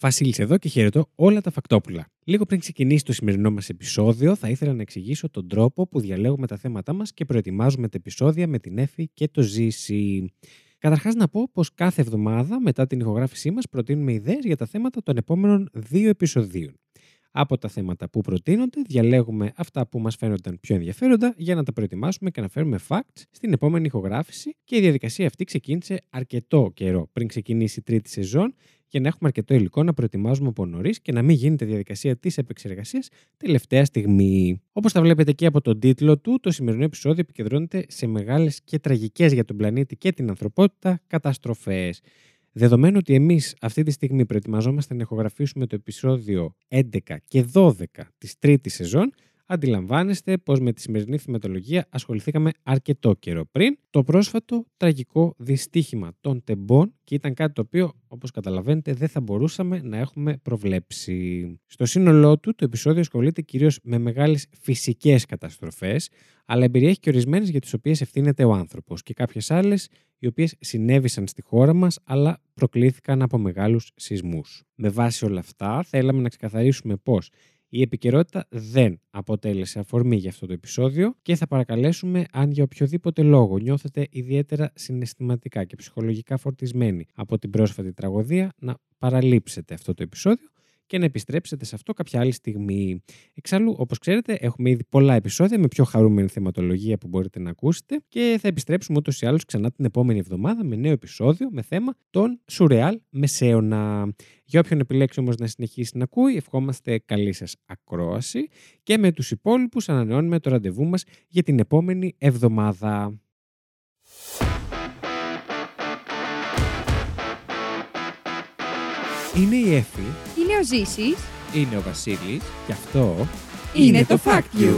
Βασίλη εδώ και χαιρετώ όλα τα φακτόπουλα. Λίγο πριν ξεκινήσει το σημερινό μας επεισόδιο, θα ήθελα να εξηγήσω τον τρόπο που διαλέγουμε τα θέματα μας και προετοιμάζουμε τα επεισόδια με την Εφη και το Ζήση. Καταρχάς, να πω πως κάθε εβδομάδα μετά την ηχογράφησή μας προτείνουμε ιδέες για τα θέματα των επόμενων δύο επεισοδίων. Από τα θέματα που προτείνονται, διαλέγουμε αυτά που μας φαίνονταν πιο ενδιαφέροντα για να τα προετοιμάσουμε και να φέρουμε facts στην επόμενη ηχογράφηση. Και η διαδικασία αυτή ξεκίνησε αρκετό καιρό πριν ξεκινήσει η τρίτη σεζόν για να έχουμε αρκετό υλικό να προετοιμάζουμε από νωρίς και να μην γίνεται διαδικασία της επεξεργασίας τελευταία στιγμή. Όπως τα βλέπετε και από τον τίτλο του, το σημερινό επεισόδιο επικεντρώνεται σε μεγάλες και τραγικές για τον πλανήτη και την ανθρωπότητα καταστροφές. Δεδομένου ότι εμείς αυτή τη στιγμή προετοιμαζόμαστε να ηχογραφήσουμε το επεισόδιο 11 και 12 της τρίτης σεζόν, αντιλαμβάνεστε πως με τη σημερινή θυματολογία ασχοληθήκαμε αρκετό καιρό πριν το πρόσφατο τραγικό δυστύχημα των τεμπών και ήταν κάτι το οποίο, όπως καταλαβαίνετε, δεν θα μπορούσαμε να έχουμε προβλέψει. Στο σύνολό του, το επεισόδιο ασχολείται κυρίως με μεγάλες φυσικές καταστροφές, αλλά εμπεριέχει και ορισμένες για τις οποίες ευθύνεται ο άνθρωπος και κάποιες άλλες οι οποίες συνέβησαν στη χώρα μας, αλλά προκλήθηκαν από μεγάλους σεισμούς. Με βάση όλα αυτά, θέλαμε να ξεκαθαρίσουμε πώς η επικαιρότητα δεν αποτέλεσε αφορμή για αυτό το επεισόδιο και θα παρακαλέσουμε αν για οποιοδήποτε λόγο νιώθετε ιδιαίτερα συναισθηματικά και ψυχολογικά φορτισμένοι από την πρόσφατη τραγωδία να παραλείψετε αυτό το επεισόδιο και να επιστρέψετε σε αυτό κάποια άλλη στιγμή. Εξάλλου, όπως ξέρετε, έχουμε ήδη πολλά επεισόδια με πιο χαρούμενη θεματολογία που μπορείτε να ακούσετε και θα επιστρέψουμε ούτως ή άλλως ξανά την επόμενη εβδομάδα με νέο επεισόδιο με θέμα τον Σουρεάλ Μεσαίωνα. Για όποιον επιλέξει όμως να συνεχίσει να ακούει, ευχόμαστε καλή σας ακρόαση και με τους υπόλοιπους ανανεώνουμε το ραντεβού μας για την επόμενη εβδομάδα. Είναι η Εφη Είναι ο Ζήσης. Είναι ο Βασίλης. και αυτό Είναι το Fact You.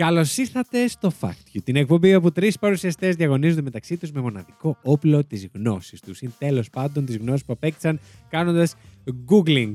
Καλώς ήρθατε στο Fact You, την εκπομπή όπου τρεις παρουσιαστές διαγωνίζονται μεταξύ τους με μοναδικό όπλο της γνώσης τους ή τέλος πάντων της γνώσης που απέκτησαν κάνοντας Googling.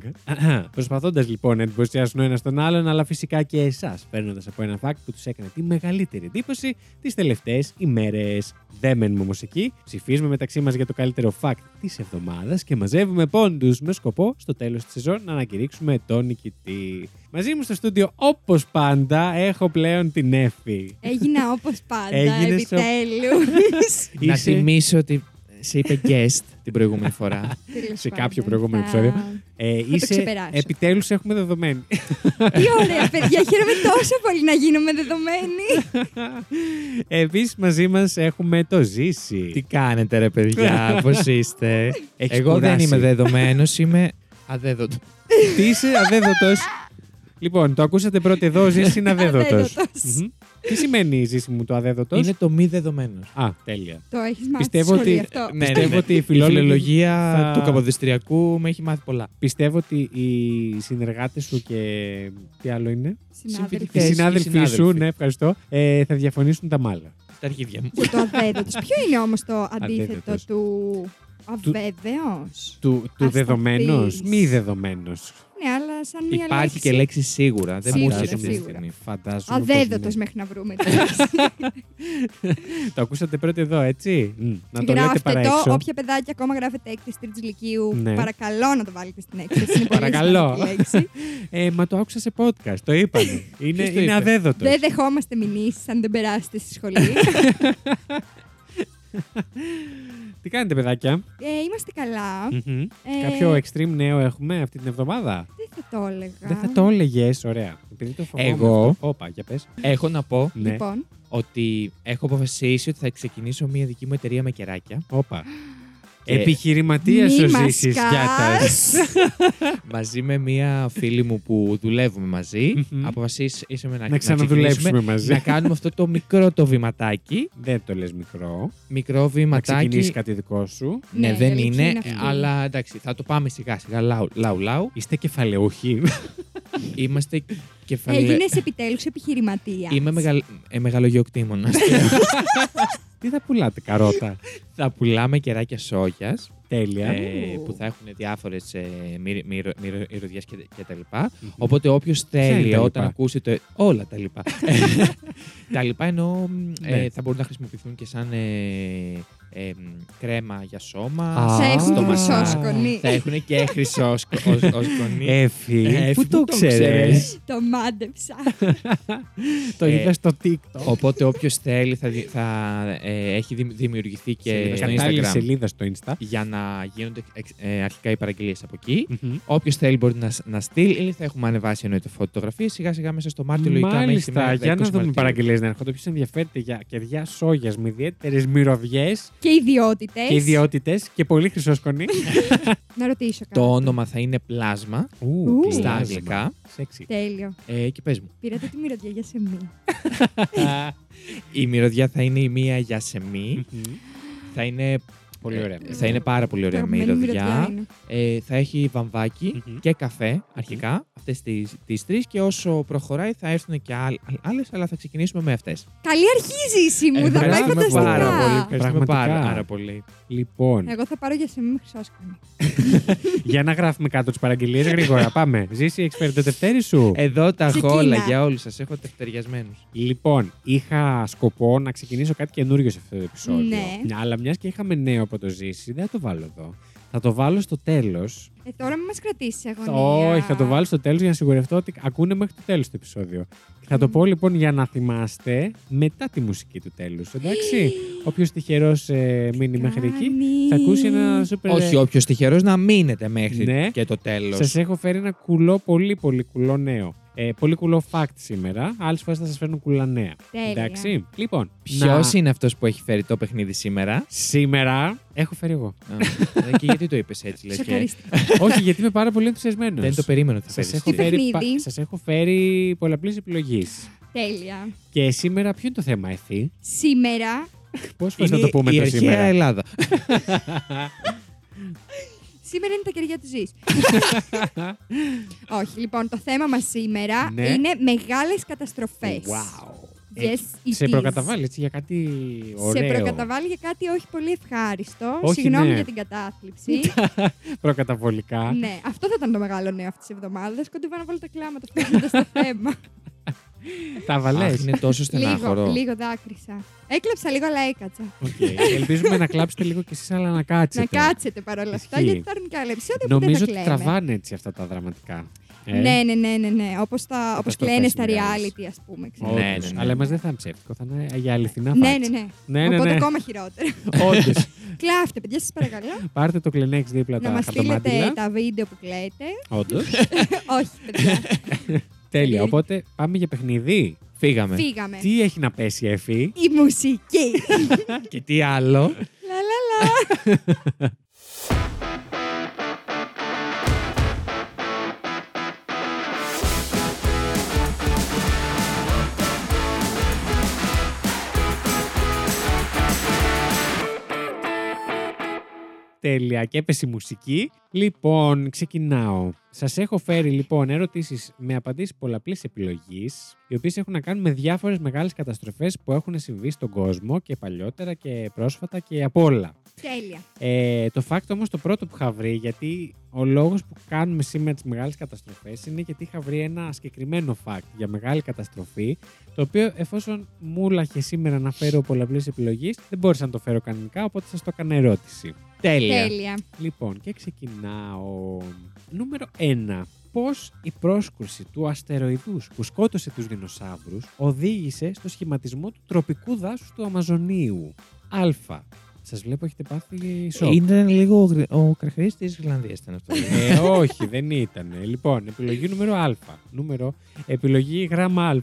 Προσπαθώντας λοιπόν να εντυπωσιάσουν ο ένας τον άλλον, αλλά φυσικά και εσάς, παίρνοντας από ένα fact που τους έκανε τη μεγαλύτερη εντύπωση τις τελευταίες ημέρες. Δεν μένουμε όμως εκεί. Ψηφίζουμε μεταξύ μας για το καλύτερο fact της εβδομάδας και μαζεύουμε πόντους με σκοπό στο τέλος της σεζόν να ανακηρύξουμε τον νικητή. Μαζί μου στο στούντιο, όπως πάντα, έχω πλέον την Εφη. Έγινα όπως πάντα, Έγινες ο- επιτέλους. Να Είσαι θυμίσω ότι σε είπε guest την προηγούμενη φορά. Τέλος σε κάποιο πάντων, προηγούμενο θα- επεισόδιο. Ε, το είσαι, ξεπεράσω. επιτέλους έχουμε δεδομένη. Τι ωραία, παιδιά. Χαίρομαι τόσο πολύ να γίνουμε δεδομένοι. Επίσης μαζί μας έχουμε το Ζήση. Τι κάνετε ρε παιδιά, πώς είστε; Έχεις Εγώ δεν κουράσει. είμαι δεδομένος, είμαι αδέδοτος. Τι είσαι αδέδοτος; λοιπόν, το ακούσατε πρώτοι εδώ, ο Ζήσης είναι αδέδοτος. Αδέδοτος. Μμμ. Τι σημαίνει η Ζήση μου το αδέδοτος; Είναι το μη δεδομένος. Α, τέλεια. Το έχεις μάθει Πιστεύω στη σχολή ότι- αυτό. Ναι, Πιστεύω ναι, ναι. ότι η Η φιλόλογη φιλολογία θα- του Καποδιστριακού με έχει μάθει πολλά. Πιστεύω ότι οι συνεργάτες σου και τι άλλο είναι; Συνάδελφοι. Οι Συμφιλικές. συνάδελφοί οι σου, συνάδελφοι. ναι, ευχαριστώ, ε, θα διαφωνήσουν τα μάλα. Στα αρχίδια μου. Για το αδέδοτος. Ποιο είναι όμως το αντίθετο Αδέδοτος. του αβέβαιος. Του, του Ας το δεδομένος, πεις. μη δεδομένος. Ναι, αλλά σαν μία Υπάρχει λέξη. και λέξη σίγουρα. Δεν μου Σίγουρα, έρχεται αυτή τη σίγουρα. στιγμή. Φαντάζομαι. πως Αδέδοτος ναι. μέχρι να βρούμε. τη λέξη. Το ακούσατε πρώτοι εδώ, έτσι; Μμ, Να το λέτε Γράφτε παρά το. έξω. Όποια παιδάκια ακόμα γράφετε έκθεση τρίτη λυκείου, Ναι. παρακαλώ να το βάλετε στην έκθεση. Είναι πολύ Παρακαλώ. σημαντική λέξη. Ε, μα το άκουσα σε podcast, το είπανε. είναι Ποιος το είναι είπε; αδέδοτος. Δεν δεχόμαστε μηνύσεις αν δεν περάσετε στη σχολή. Τι κάνετε, παιδάκια; ε, είμαστε καλά. Μμμ. Ε, Κάποιο extreme νέο έχουμε αυτή την εβδομάδα; Δεν θα το έλεγα. Δεν θα το έλεγες, ωραία. Επειδή το φοβόμαι Εγώ. αυτό. Όπα, για πες. Έχω να πω Ναι, Λοιπόν, ότι έχω αποφασίσει ότι θα ξεκινήσω μια δική μου εταιρεία με κεράκια. όπα. Και- Επιχειρηματίας μη ο μας Ζήσης. Γεια σας. κας. μαζί με μία φίλη μου που δουλεύουμε μαζί. Μμμ. Αποφασίσαμε να, Να ξαναδουλέψουμε ξεκινήσουμε, μαζί. Να κάνουμε αυτό το μικρό το βηματάκι. Δεν το λες μικρό. Μικρό Να βηματάκι. ξεκινήσει κάτι δικό σου. Ναι, Ναι, η δεν αλήθεια είναι, είναι αυτή. αλλά εντάξει, θα το πάμε σιγά σιγά. Λαου, λαου, λαου. Είστε κεφαλαιούχοι. Είμαστε κεφαλαί. Έγινε επιτέλους επιχειρηματίας. Είμαι μεγαλ... ε, μεγαλογιοκτήμονας. Τι θα πουλάτε, καρότα; θα πουλάμε κεράκια σόγιας Τέλεια. ε, Ου. που θα έχουν διάφορες μυρωδιές και, και τα λοιπά. Μμμ. Οπότε όποιος Ποια είναι θέλει τα όταν λοιπά; ακούσει το. Όλα τα λοιπά. τα λοιπά εννοώ ε, Ναι. θα μπορούν να χρησιμοποιηθούν και σαν ε, ε, κρέμα για σώμα. Α, Σε έχουν στο και μασάζ. χρυσό σκονί. Θα έχουν και χρυσό σκο- ως- ως σκονί. Εφη, Ε, πού πού το το ξέρεις; ξέρεις; Το μάντεψα. Το Ε, είδα στο TikTok. Οπότε όποιος θέλει θα, δι- θα ε, έχει δημ- δημιουργηθεί και στο Κατάλληλη Instagram σελίδα στο Insta. για να γίνονται εξ- ε, αρχικά οι παραγγελίες από εκεί. Μμμ. Όποιος θέλει μπορεί να, να στείλει ή θα έχουμε ανεβάσει εννοείται φωτογραφίες σιγά σιγά μέσα στο Μάρτιο λογικά μέχρι Μάλιστα, σήμερα, για 20 να δούμε Μαρτίου. παραγγελίες να έρχονται. Όποιος ενδιαφέρεται για κεριά σόγιας με ιδιαίτερε μυρωδιές Και ιδιότητες. και ιδιότητες και πολύ χρυσό σκονί. Να ρωτήσω κάτι. Το όνομα θα είναι πλάσμα Ου. στα πλάσμα. αγγλικά. Σεξι. Τέλειο. Ε, και πες μου. Πήρατε τη μυρωδιά για σε μη. Η μυρωδιά θα είναι η μία για σεμί. Μμμ. θα είναι. Πολύ ωραία. ε, θα είναι πάρα πολύ ωραία Αγαπημένη μυρωδιά. είναι. Ε, θα έχει βαμβάκι Μμμ. και καφέ αρχικά, αυτές τις, τις τρεις και όσο προχωράει θα έρθουν και άλλ- άλλες, αλλά θα ξεκινήσουμε με αυτές. Καλή αρχή η ζήση μου. Θα πάει Ευχαριστούμε φανταστικά. πάρα πολύ. Ευχαριστούμε Πραγματικά. πάρα, πάρα πολύ. Λοιπόν, Εγώ θα πάρω για σε μη με χρυσό σκονί. για να γράφουμε κάτω τις παραγγελίες γρήγορα. Πάμε. Ζήσει, έχει φέρει το δευτέρι σου. Εδώ τα έχω Ξεκίνα. όλα για όλους σας. Έχω τευτεριασμένους. Λοιπόν, είχα σκοπό να ξεκινήσω κάτι καινούριο σε αυτό το επεισόδιο. Ναι. Μια- Αλλά μιας και είχαμε νέο από το ζήσει, δεν θα το βάλω εδώ. Θα το βάλω στο τέλος. Ε, τώρα μην μας κρατήσεις αγωνία. Όχι, θα το βάλω στο τέλος για να σιγουρευτώ ότι ακούνε μέχρι το τέλος το επεισόδιο. Θα το Μμ. πω λοιπόν για να θυμάστε μετά τη μουσική του τέλους. Εντάξει; Όποιος τυχερός ε, μείνει μέχρι εκεί, θα ακούσει ένα σούπερ. Όχι, όποιος τυχερός να μείνετε μέχρι Ναι. και το τέλος. Σας έχω φέρει ένα κουλό, πολύ πολύ κουλό νέο. Ε, πολύ κουλό fact σήμερα. Άλλες φορές θα σας φέρνω κουλά νέα. Τέλεια. Εντάξει. Λοιπόν, Ποιος να- είναι αυτός που έχει φέρει το παιχνίδι σήμερα; Σήμερα έχω φέρει εγώ. Α, ε, και γιατί το είπες έτσι, λες και Σοκαριστικό. Όχι, γιατί είμαι πάρα πολύ ενθουσιασμένος. δεν το περίμενα ότι θα Σα φέρεις. έχω, Τι φέρει, παιχνίδι; σας έχω φέρει πολλαπλής επιλογής. Τέλεια. Και σήμερα ποιο είναι το θέμα, Εθή. Σήμερα, Πώς θα Είναι το πούμε η το αρχαία σήμερα; Ελλάδα. σήμερα είναι τα κεριά του Ζης. Όχι, λοιπόν, το θέμα μας σήμερα Ναι. είναι μεγάλες καταστροφές. Wow. Yes, Ε, it σε is. προκαταβάλει έτσι για κάτι ωραίο. Σε προκαταβάλει για κάτι όχι πολύ ευχάριστο. Όχι, Συγγνώμη ναι. για την κατάθλιψη. Προκαταβολικά. ναι, αυτό θα ήταν το μεγάλο νέο αυτής της εβδομάδας. Κοντεύω να βάλω τα κλάματα φτάνοντα στο θέμα. Τα βαλέ. Αχ, είναι τόσο λίγο, στενάχωρο. λίγο δάκρυσα. Έκλαψα λίγο, αλλά έκατσα. Ελπίζουμε να κλάψετε λίγο κι εσείς, αλλά να κάτσετε. Να κάτσετε παρόλα αυτά, Ισχύει. γιατί θα έρθουν και άλλα επεισόδια που δεν Νομίζω θα ότι κλαίμε. τραβάνε έτσι αυτά τα δραματικά. Ε, Ναι, ναι, ναι, ναι, ναι. Όπως τα, όπως το κλαίνε θες στα μεγάλες. reality, ας πούμε. όντως. ξέρεις. Ναι, ναι, ναι. Αλλά εμάς δεν θα είναι ψεύτικο, θα είναι για αληθινά Ναι, facts. ναι, ναι. ναι, ναι, Οπότε ναι. ακόμα χειρότερα. Όντως. Κλάφτε, παιδιά, σας παρακαλώ. Πάρτε το κλενέξ δίπλα να τα μας στείλετε χαρτομάτιλα. τα βίντεο που κλαίτε. Όντως. Όχι, παιδιά. Τέλεια. Οπότε πάμε για παιχνίδι. Φύγαμε. Φύγαμε. Τι έχει να πέσει, Εφη; Η μουσική. Και τι άλλο; Λα, λα, λα. Τέλεια. Και έπεσε η μουσική. Λοιπόν, ξεκινάω. Σας έχω φέρει λοιπόν ερωτήσεις με απαντήσεις πολλαπλής επιλογής, οι οποίες έχουν να κάνουν με διάφορες μεγάλες καταστροφές που έχουν συμβεί στον κόσμο και παλιότερα και πρόσφατα και απ' όλα. Τέλεια. Ε, το fact όμως το πρώτο που είχα βρει, γιατί ο λόγος που κάνουμε σήμερα τις μεγάλες καταστροφές είναι γιατί είχα βρει ένα συγκεκριμένο fact για μεγάλη καταστροφή, το οποίο εφόσον μου λάχε σήμερα να φέρω πολλαπλές επιλογές, δεν μπόρεσα να το φέρω κανονικά, οπότε σας το έκανα ερώτηση. Τέλεια. Τέλεια. Λοιπόν, και ξεκινάω. Νούμερο 1. Πώς η πρόσκρουση του αστεροειδούς που σκότωσε τους δεινοσαύρους οδήγησε στο σχηματισμό του τροπικού δάσους του Αμαζονίου. Α. Σας βλέπω έχετε πάθει σοκ. Ήταν λίγο ο, γρ- ο κραχαρής της Ιρλανδίας ήταν αυτό. Ε, όχι, δεν ήταν. Λοιπόν, επιλογή νούμερο Α. Νούμερο, επιλογή γράμμα Α.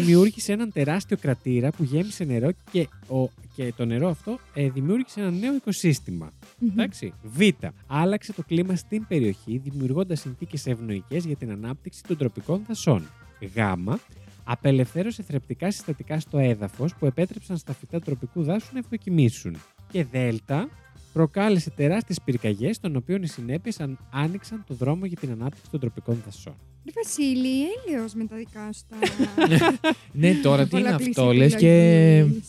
Δημιούργησε έναν τεράστιο κρατήρα που γέμισε νερό και, ο, και το νερό αυτό ε, δημιούργησε ένα νέο οικοσύστημα. Εντάξει. Β. Άλλαξε το κλίμα στην περιοχή, δημιουργώντας συνθήκες ευνοϊκές για την ανάπτυξη των τροπικών δασών. Γ. Απελευθέρωσε θρεπτικά συστατικά στο έδαφος που επέτρεψαν στα φυτά τροπικού δάσους να ευδοκιμήσουν. Και Δ. Προκάλεσε τεράστιες πυρκαγιές, των οποίων οι συνέπειες άνοιξαν το δρόμο για την ανάπτυξη των τροπικών δασών. Ρε Βασίλη, έλεος με τα δικά σου τα... ναι, τώρα τι είναι πολλαπλής αυτό, λες και... επιλογής.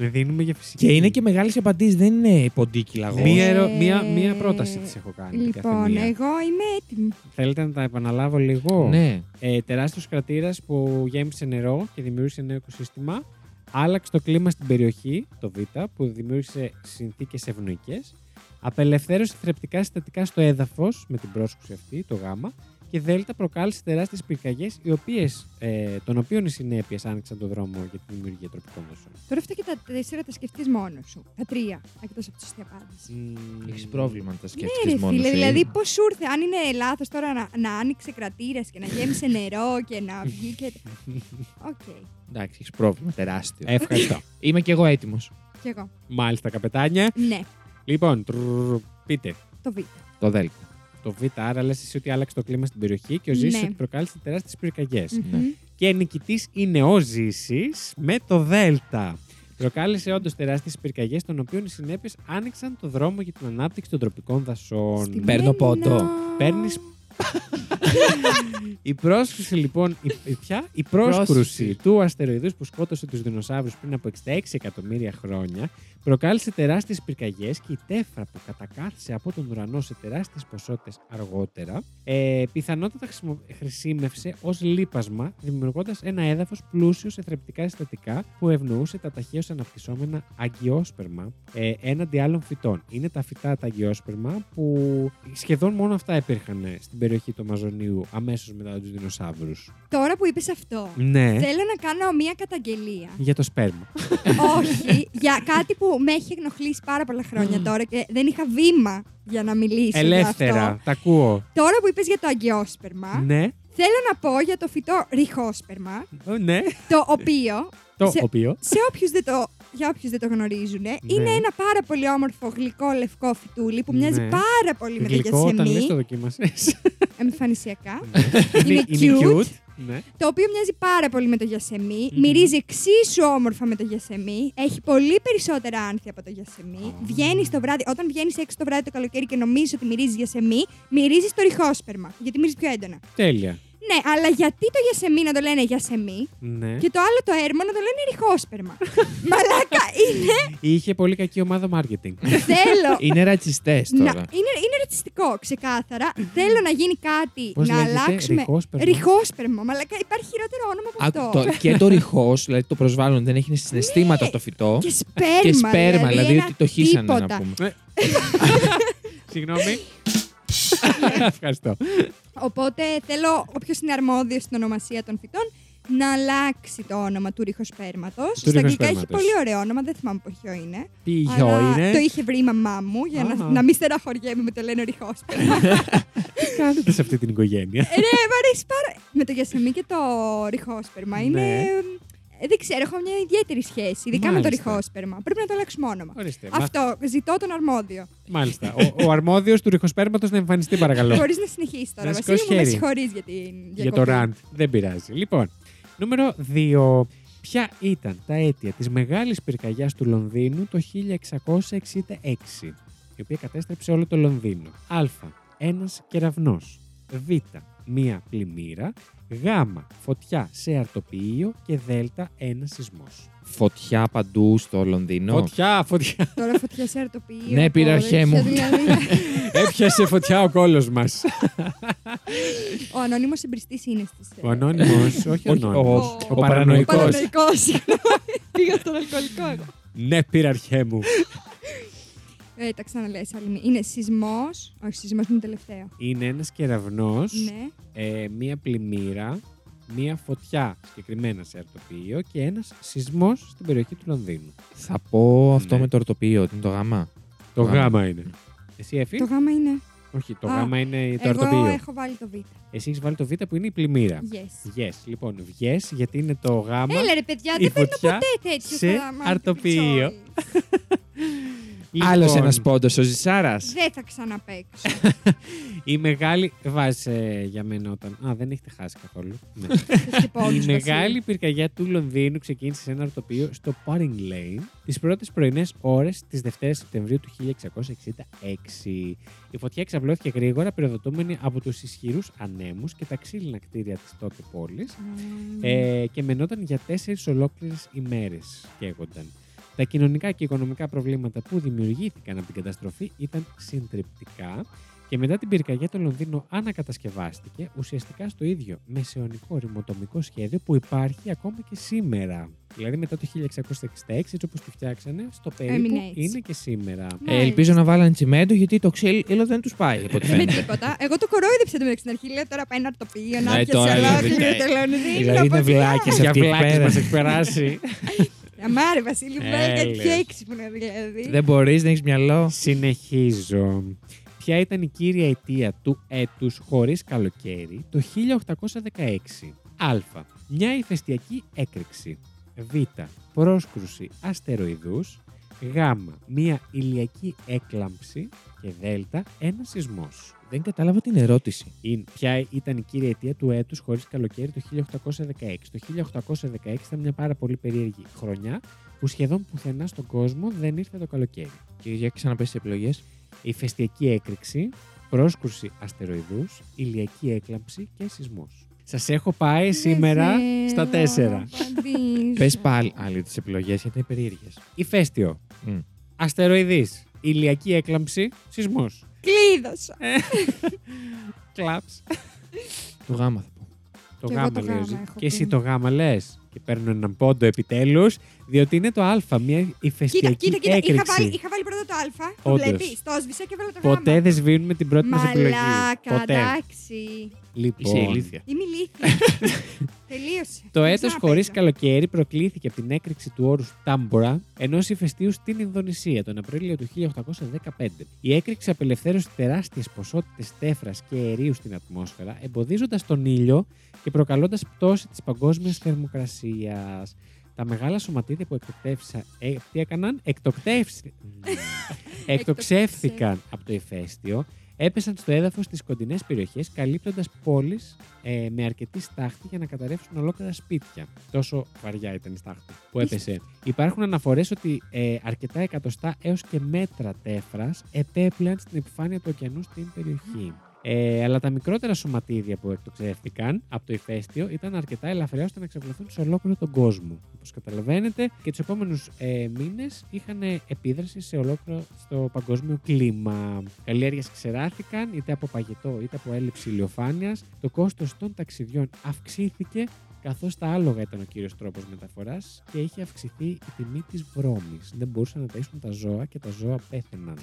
Δίνουμε για φυσική. Και είναι και μεγάλες απαντήσεις, δεν είναι ποντίκι λαγό. Μία, Ε, ερω- μία, μία πρόταση τη έχω κάνει. την Λοιπόν, καθεμία. εγώ είμαι έτοιμη. Θέλετε να τα επαναλάβω λίγο; Ναι. Ε, Τεράστιος κρατήρας που γέμισε νερό και δημιούργησε νέο οικοσύστημα. Άλλαξε το κλίμα στην περιοχή, το Β, που δημιούργησε συνθήκες ευνοϊκές. Απελευθέρωσε θρεπτικά συστατικά στο έδαφος με την πρόσκουση αυτή, το Γ. Και Δ προκάλεσε τεράστιες πυρκαγιές, ε, των οποίων οι συνέπειες άνοιξαν τον δρόμο για τη δημιουργία τροπικών δασών. Τώρα αυτά και τα τέσσερα τα σκεφτείς μόνος σου. Τα τρία, εκτός από τη σωστή απάντηση. Έχεις πρόβλημα να τα Ναι, σκέφτεσαι ρε μόνος. φίλε, σου, ε. δηλαδή πώς σου ήρθε, αν είναι λάθος τώρα να, να άνοιξε κρατήρα και να γέμισε νερό και να βγει και. Οκ, Εντάξει, έχεις πρόβλημα τεράστιο. Ε, Ευχαριστώ. Είμαι κι εγώ έτοιμος. κι εγώ. Μάλιστα, καπετάνια. Ναι, Λοιπόν, τρρρρ, πείτε. το Β. Το Δέλτα. Το Β, άρα λες εσύ ότι άλλαξε το κλίμα στην περιοχή και ο Ζήσης Ναι. ότι προκάλεσε τεράστιες πυρκαγιές. Μμμ. Και νικητής είναι ο Ζήσης με το Δέλτα. Προκάλεσε όντως τεράστιες πυρκαγιές, των οποίων οι συνέπειες άνοιξαν το δρόμο για την ανάπτυξη των τροπικών δασών. Στη Παίρνω Μένα. πόντο. Παίρνεις- η πρόσκρουση λοιπόν, η, η, ποια; η πρόσκρουση Πρόσκρουση. του αστεροειδούς που σκότωσε τους δεινοσαύρους πριν από 66 εκατομμύρια χρόνια προκάλεσε τεράστιες πυρκαγιές και η τέφρα που κατακάθισε από τον ουρανό σε τεράστιες ποσότητες αργότερα ε, πιθανότατα χρησιμο- χρησιμεύσε ως λίπασμα δημιουργώντας ένα έδαφος πλούσιο σε θρεπτικά συστατικά που ευνοούσε τα ταχαίως αναπτυσσόμενα αγκιόσπερμα ε, έναντι άλλων φυτών. Είναι τα φυτά τα αγκιόσπερμα που σχεδόν μόνο αυτά υπήρχαν στην περιοχή του Αμαζονίου αμέσως μετά τους δεινοσαύρους. Τώρα που είπες αυτό, Ναι, θέλω να κάνω μία καταγγελία. για το σπέρμα. Όχι, για κάτι που με έχει ενοχλήσει πάρα πολλά χρόνια τώρα και δεν είχα βήμα για να μιλήσω. για Ελεύθερα, αυτό. τα ακούω. Τώρα που είπες για το αγκιόσπερμα, Ναι, θέλω να πω για το φυτό ριχόσπερμα, Ω, ναι, το οποίο το Σε- οποίο. σε όποιους δεν το, για όποιους δεν το γνωρίζουν, είναι ένα πάρα πολύ όμορφο γλυκό λευκό φυτούλι που μοιάζει Ναι. πάρα πολύ με το Γλυκό όταν λες γιασεμί, το δοκίμασες. εμφανισιακά, είναι, Είναι cute. Ναι. το οποίο μοιάζει πάρα πολύ με το γιασεμί, Μμμ. μυρίζει εξίσου όμορφα με το γιασεμί, έχει πολύ περισσότερα άνθη από το γιασεμί, Α. βγαίνει το βράδυ, όταν βγαίνεις έξω το βράδυ το καλοκαίρι και νομίζεις ότι μυρίζεις γιασεμί, μυρίζεις το ριχόσπερμα, γιατί μυρίζεις πιο έντονα. Τέλεια. Ναι, αλλά γιατί το γιασεμί να το λένε γιασεμί Ναι. και το άλλο το έρμο να το λένε ριχόσπερμα. Μαλάκα, είναι. Είχε πολύ κακή ομάδα marketing. Θέλω Είναι ρατσιστές Να, τώρα. είναι, είναι ρατσιστικό, ξεκάθαρα. Θέλω να γίνει κάτι Πώς να λέγεται, αλλάξουμε. ριχόσπερμα; Ριχόσπερμα. Μαλακά, υπάρχει χειρότερο όνομα από Άκου, αυτό. το- και το ριχό, δηλαδή το προσβάλλον δεν έχει συναισθήματα Ναι. στο φυτό. Και σπέρμα. Και σπέρμα, δηλαδή ένα ότι το χύσανε να τίποτα. πούμε. Συγγνώμη. Ευχαριστώ. Οπότε θέλω όποιος είναι αρμόδιος στην ονομασία των φυτών να αλλάξει το όνομα του ριχοσπέρματο. Στα αγγλικά έχει ριχοσπέρματος. πολύ ωραίο όνομα, δεν θυμάμαι ποιο είναι. Τι γιο αλλά είναι; το είχε βρει η μαμά μου για να, Α. να μην στεραχωριέμαι με το λένε ριχόσπερμα. Τι κάνετε σε αυτή την οικογένεια. Ε, ναι, μ' αρέσει πάρα. Με το γιασεμί και το ριχόσπερμα είναι. Ναι. ε, Δεν ξέρω, έχω μια ιδιαίτερη σχέση. Ειδικά με το Μάλιστα. ριχόσπερμα. Πρέπει να το αλλάξουμε όνομα. Ορίστε. μα- Αυτό, ζητώ τον αρμόδιο. Μάλιστα. Ο, ο αρμόδιος του ριχοσπέρματο να εμφανιστεί, παρακαλώ. Χωρίς να συνεχίσει τώρα. Να Βασίλη σηκώσει μου, με χέρι. συγχωρείς για την για το διακοπή. ραντ. Δεν πειράζει. Λοιπόν, νούμερο 2. Ποια ήταν τα αίτια της μεγάλης πυρκαγιάς του Λονδίνου το 1666, η οποία κατέστρεψε όλο το Λονδίνο. Α. Ένας κεραυνός. Β. Μία πλημμύρα. Γ. Φωτιά σε αρτοποιείο. Και Δ. Ένας σεισμός. Φωτιά παντού στο Λονδίνο. Φωτιά, φωτιά. Τώρα φωτιά σε αρτοποιείο. Ναι, πήρε από αρχέ μου. τέτοια δηλαδή. Έπιασε φωτιά ο κόλος μας. Ο ανώνυμος εμπριστή είναι στις. ο ανώνυμος, όχι ο Όχι, ανώνυμος. ο- Ο, ο παρανοϊκός. παρανοϊκός. συγγνώμη. Πήγα στον αλκοολικό εγώ. Ναι, πήρε αρχέ μου. Ε, τα ξαναλες άλλη μία. Είναι σεισμός. Όχι, σεισμός είναι τελευταίο. Είναι ένας κεραυνός, Ναι. ε, μία πλημμύρα, μία φωτιά συγκεκριμένα σε αρτοποιείο και ένας σεισμός στην περιοχή του Λονδίνου. Θα πω αυτό Ναι. με το ορτοποιείο, ότι είναι το γάμα. Το Γάμα. γάμα είναι. Εσύ, Εφη; Το γάμα είναι. Όχι, το Α, γάμα είναι το Εγώ αρτοποιείο. έχω βάλει το Β. Εσύ έχεις βάλει το β που είναι η πλημμύρα. Yes. Yes. Λοιπόν, yes, γιατί είναι το γάμα Έλα ρε παιδιά, η δεν παίρνω φωτιά ποτέ τέτοιο σε στα multiple αρτοποιείο. choice. Λοιπόν, Άλλο ένας πόντος, ο Ζησάρας. Δεν θα ξαναπαίξω. Η μεγάλη. Βάζει για μένα όταν. Α, δεν έχετε χάσει καθόλου. Ναι. Έχετε πόντους, Η Βασίλη. μεγάλη πυρκαγιά του Λονδίνου ξεκίνησε σε ένα αρτοπείο στο Paring Lane τις πρώτες πρωινές ώρες της Δευτέρας Σεπτεμβρίου του 1666. Η φωτιά εξαπλώθηκε γρήγορα, πυροδοτούμενη από τους ισχυρούς ανέμους και τα ξύλινα κτίρια της τότε πόλης Μμμ. ε, και μενόταν για τέσσερις ολόκληρες ημέρες. Καίγονταν. Τα κοινωνικά και οικονομικά προβλήματα που δημιουργήθηκαν από την καταστροφή ήταν συντριπτικά και μετά την πυρκαγιά το Λονδίνο ανακατασκευάστηκε ουσιαστικά στο ίδιο μεσαιωνικό ρημοτομικό σχέδιο που υπάρχει ακόμα και σήμερα. Δηλαδή μετά το 1666, έτσι όπως τη φτιάξανε, στο περίπου Έμεινε έτσι. είναι και σήμερα. Ναι. Ε, ελπίζω να βάλανε τσιμέντο γιατί το ξύλο δεν τους πάει. Από ό,τι Με φαίνεται. τίποτα. Εγώ το κορόιδεψα το μεταξύ στην αρχή. Λέω τώρα πάει ένα αρτοπείο, να Ναι, έρθει τώρα σε είναι ολόκληρο παιδιά. το Λονδίνο. Δηλαδή είναι από βλάκες φυλά. αυτοί Για εκεί βλάκες πέρα. μας έχει περάσει. Αμάρε, Βασίλη, μου βγάζει κάτι Έλεος. πιο έξυπνο δηλαδή. Δεν μπορείς να έχεις μυαλό. Συνεχίζω. Ποια ήταν η κύρια αιτία του έτους χωρίς καλοκαίρι το 1816. Α. Μια ηφαιστειακή έκρηξη. Β. Πρόσκρουση αστεροειδούς. Γ. Μια ηλιακή έκλαμψη. Και Δ. Ένα σεισμός. Δεν κατάλαβα την ερώτηση. Είναι- Ποια ήταν η κύρια αιτία του έτους χωρίς καλοκαίρι το 1816. Το 1816 ήταν μια πάρα πολύ περίεργη χρονιά που σχεδόν πουθενά στον κόσμο δεν ήρθε το καλοκαίρι. Και για ξαναπες τις επιλογές. Ηφαιστειακή έκρηξη, πρόσκρουση αστεροειδούς, ηλιακή έκλαμψη και σεισμός. Σας έχω πάει Δεν σήμερα ξέρω στα να τέσσερα. απαντήσω. Πες πάλι άλλη τις επιλογές γιατί είναι περίεργες. Ηφαίστειο, Μμ. αστεροειδής, ηλιακή έκλαμψη, σεισμός. Κλείδωσα. Κλαψ. Το γάμα θα πω. Το Κι εγώ γάμα το λέει ο γάμα Ζη. έχω Και εσύ πει. το γάμα λες. Και παίρνω έναν πόντο επιτέλους, διότι είναι το α, μια Κοίτα, ηφαιστειακή κοίτα, κοίτα. Είχα έκρηξη. βάλει, είχα βάλει πρώτα το Α. Το Όντως. βλέπεις. Το έσβησα και έβαλα το Γ. Ποτέ δεν σβήνουμε την πρώτη μας επιλογή. Μαλάκα, Ποτέ. εντάξει. Λοιπόν, Είσαι ηλίθεια. Είμαι ηλίθια. Τελείωσε. Το Δεν έτος ξαναπέζω. χωρίς καλοκαίρι προκλήθηκε από την έκρηξη του όρους Τάμπορα ενός ηφαιστείου στην Ινδονησία τον Απρίλιο του 1815. Η έκρηξη απελευθέρωσε τεράστιες ποσότητες τέφρας και αερίου στην ατμόσφαιρα, εμποδίζοντας τον ήλιο και προκαλώντας πτώση της παγκόσμιας θερμοκρασίας. Τα μεγάλα σωματίδια που εκτοκτεύσαν, ε, τι έκαναν, εκτοκτεύσει, εκτοξεύθηκαν από το ηφαίστειο, έπεσαν στο έδαφος στις κοντινές περιοχές, καλύπτοντας πόλεις ε, με αρκετή στάχτη για να καταρρεύσουν ολόκληρα σπίτια. Τόσο βαριά ήταν η στάχτη που έπεσε. Υπάρχουν αναφορές ότι ε, αρκετά εκατοστά έως και μέτρα τέφρας επέπλεαν στην επιφάνεια του ωκεανού στην περιοχή. Ε, αλλά τα μικρότερα σωματίδια που εκτοξεύτηκαν από το ηφαίστειο ήταν αρκετά ελαφριά ώστε να εξαπλωθούν σε ολόκληρο τον κόσμο. Όπως καταλαβαίνετε, και τους επόμενους ε, μήνες είχαν επίδραση σε ολόκληρο στο παγκόσμιο κλίμα. Καλλιέργειε ξεράθηκαν είτε από παγετό είτε από έλλειψη ηλιοφάνειας. Το κόστος των ταξιδιών αυξήθηκε καθώς τα άλογα ήταν ο κύριος τρόπος μεταφοράς και είχε αυξηθεί η τιμή της βρώμης. Δεν μπορούσαν να ταΐσουν τα ζώα και τα ζώα πέθαιναν.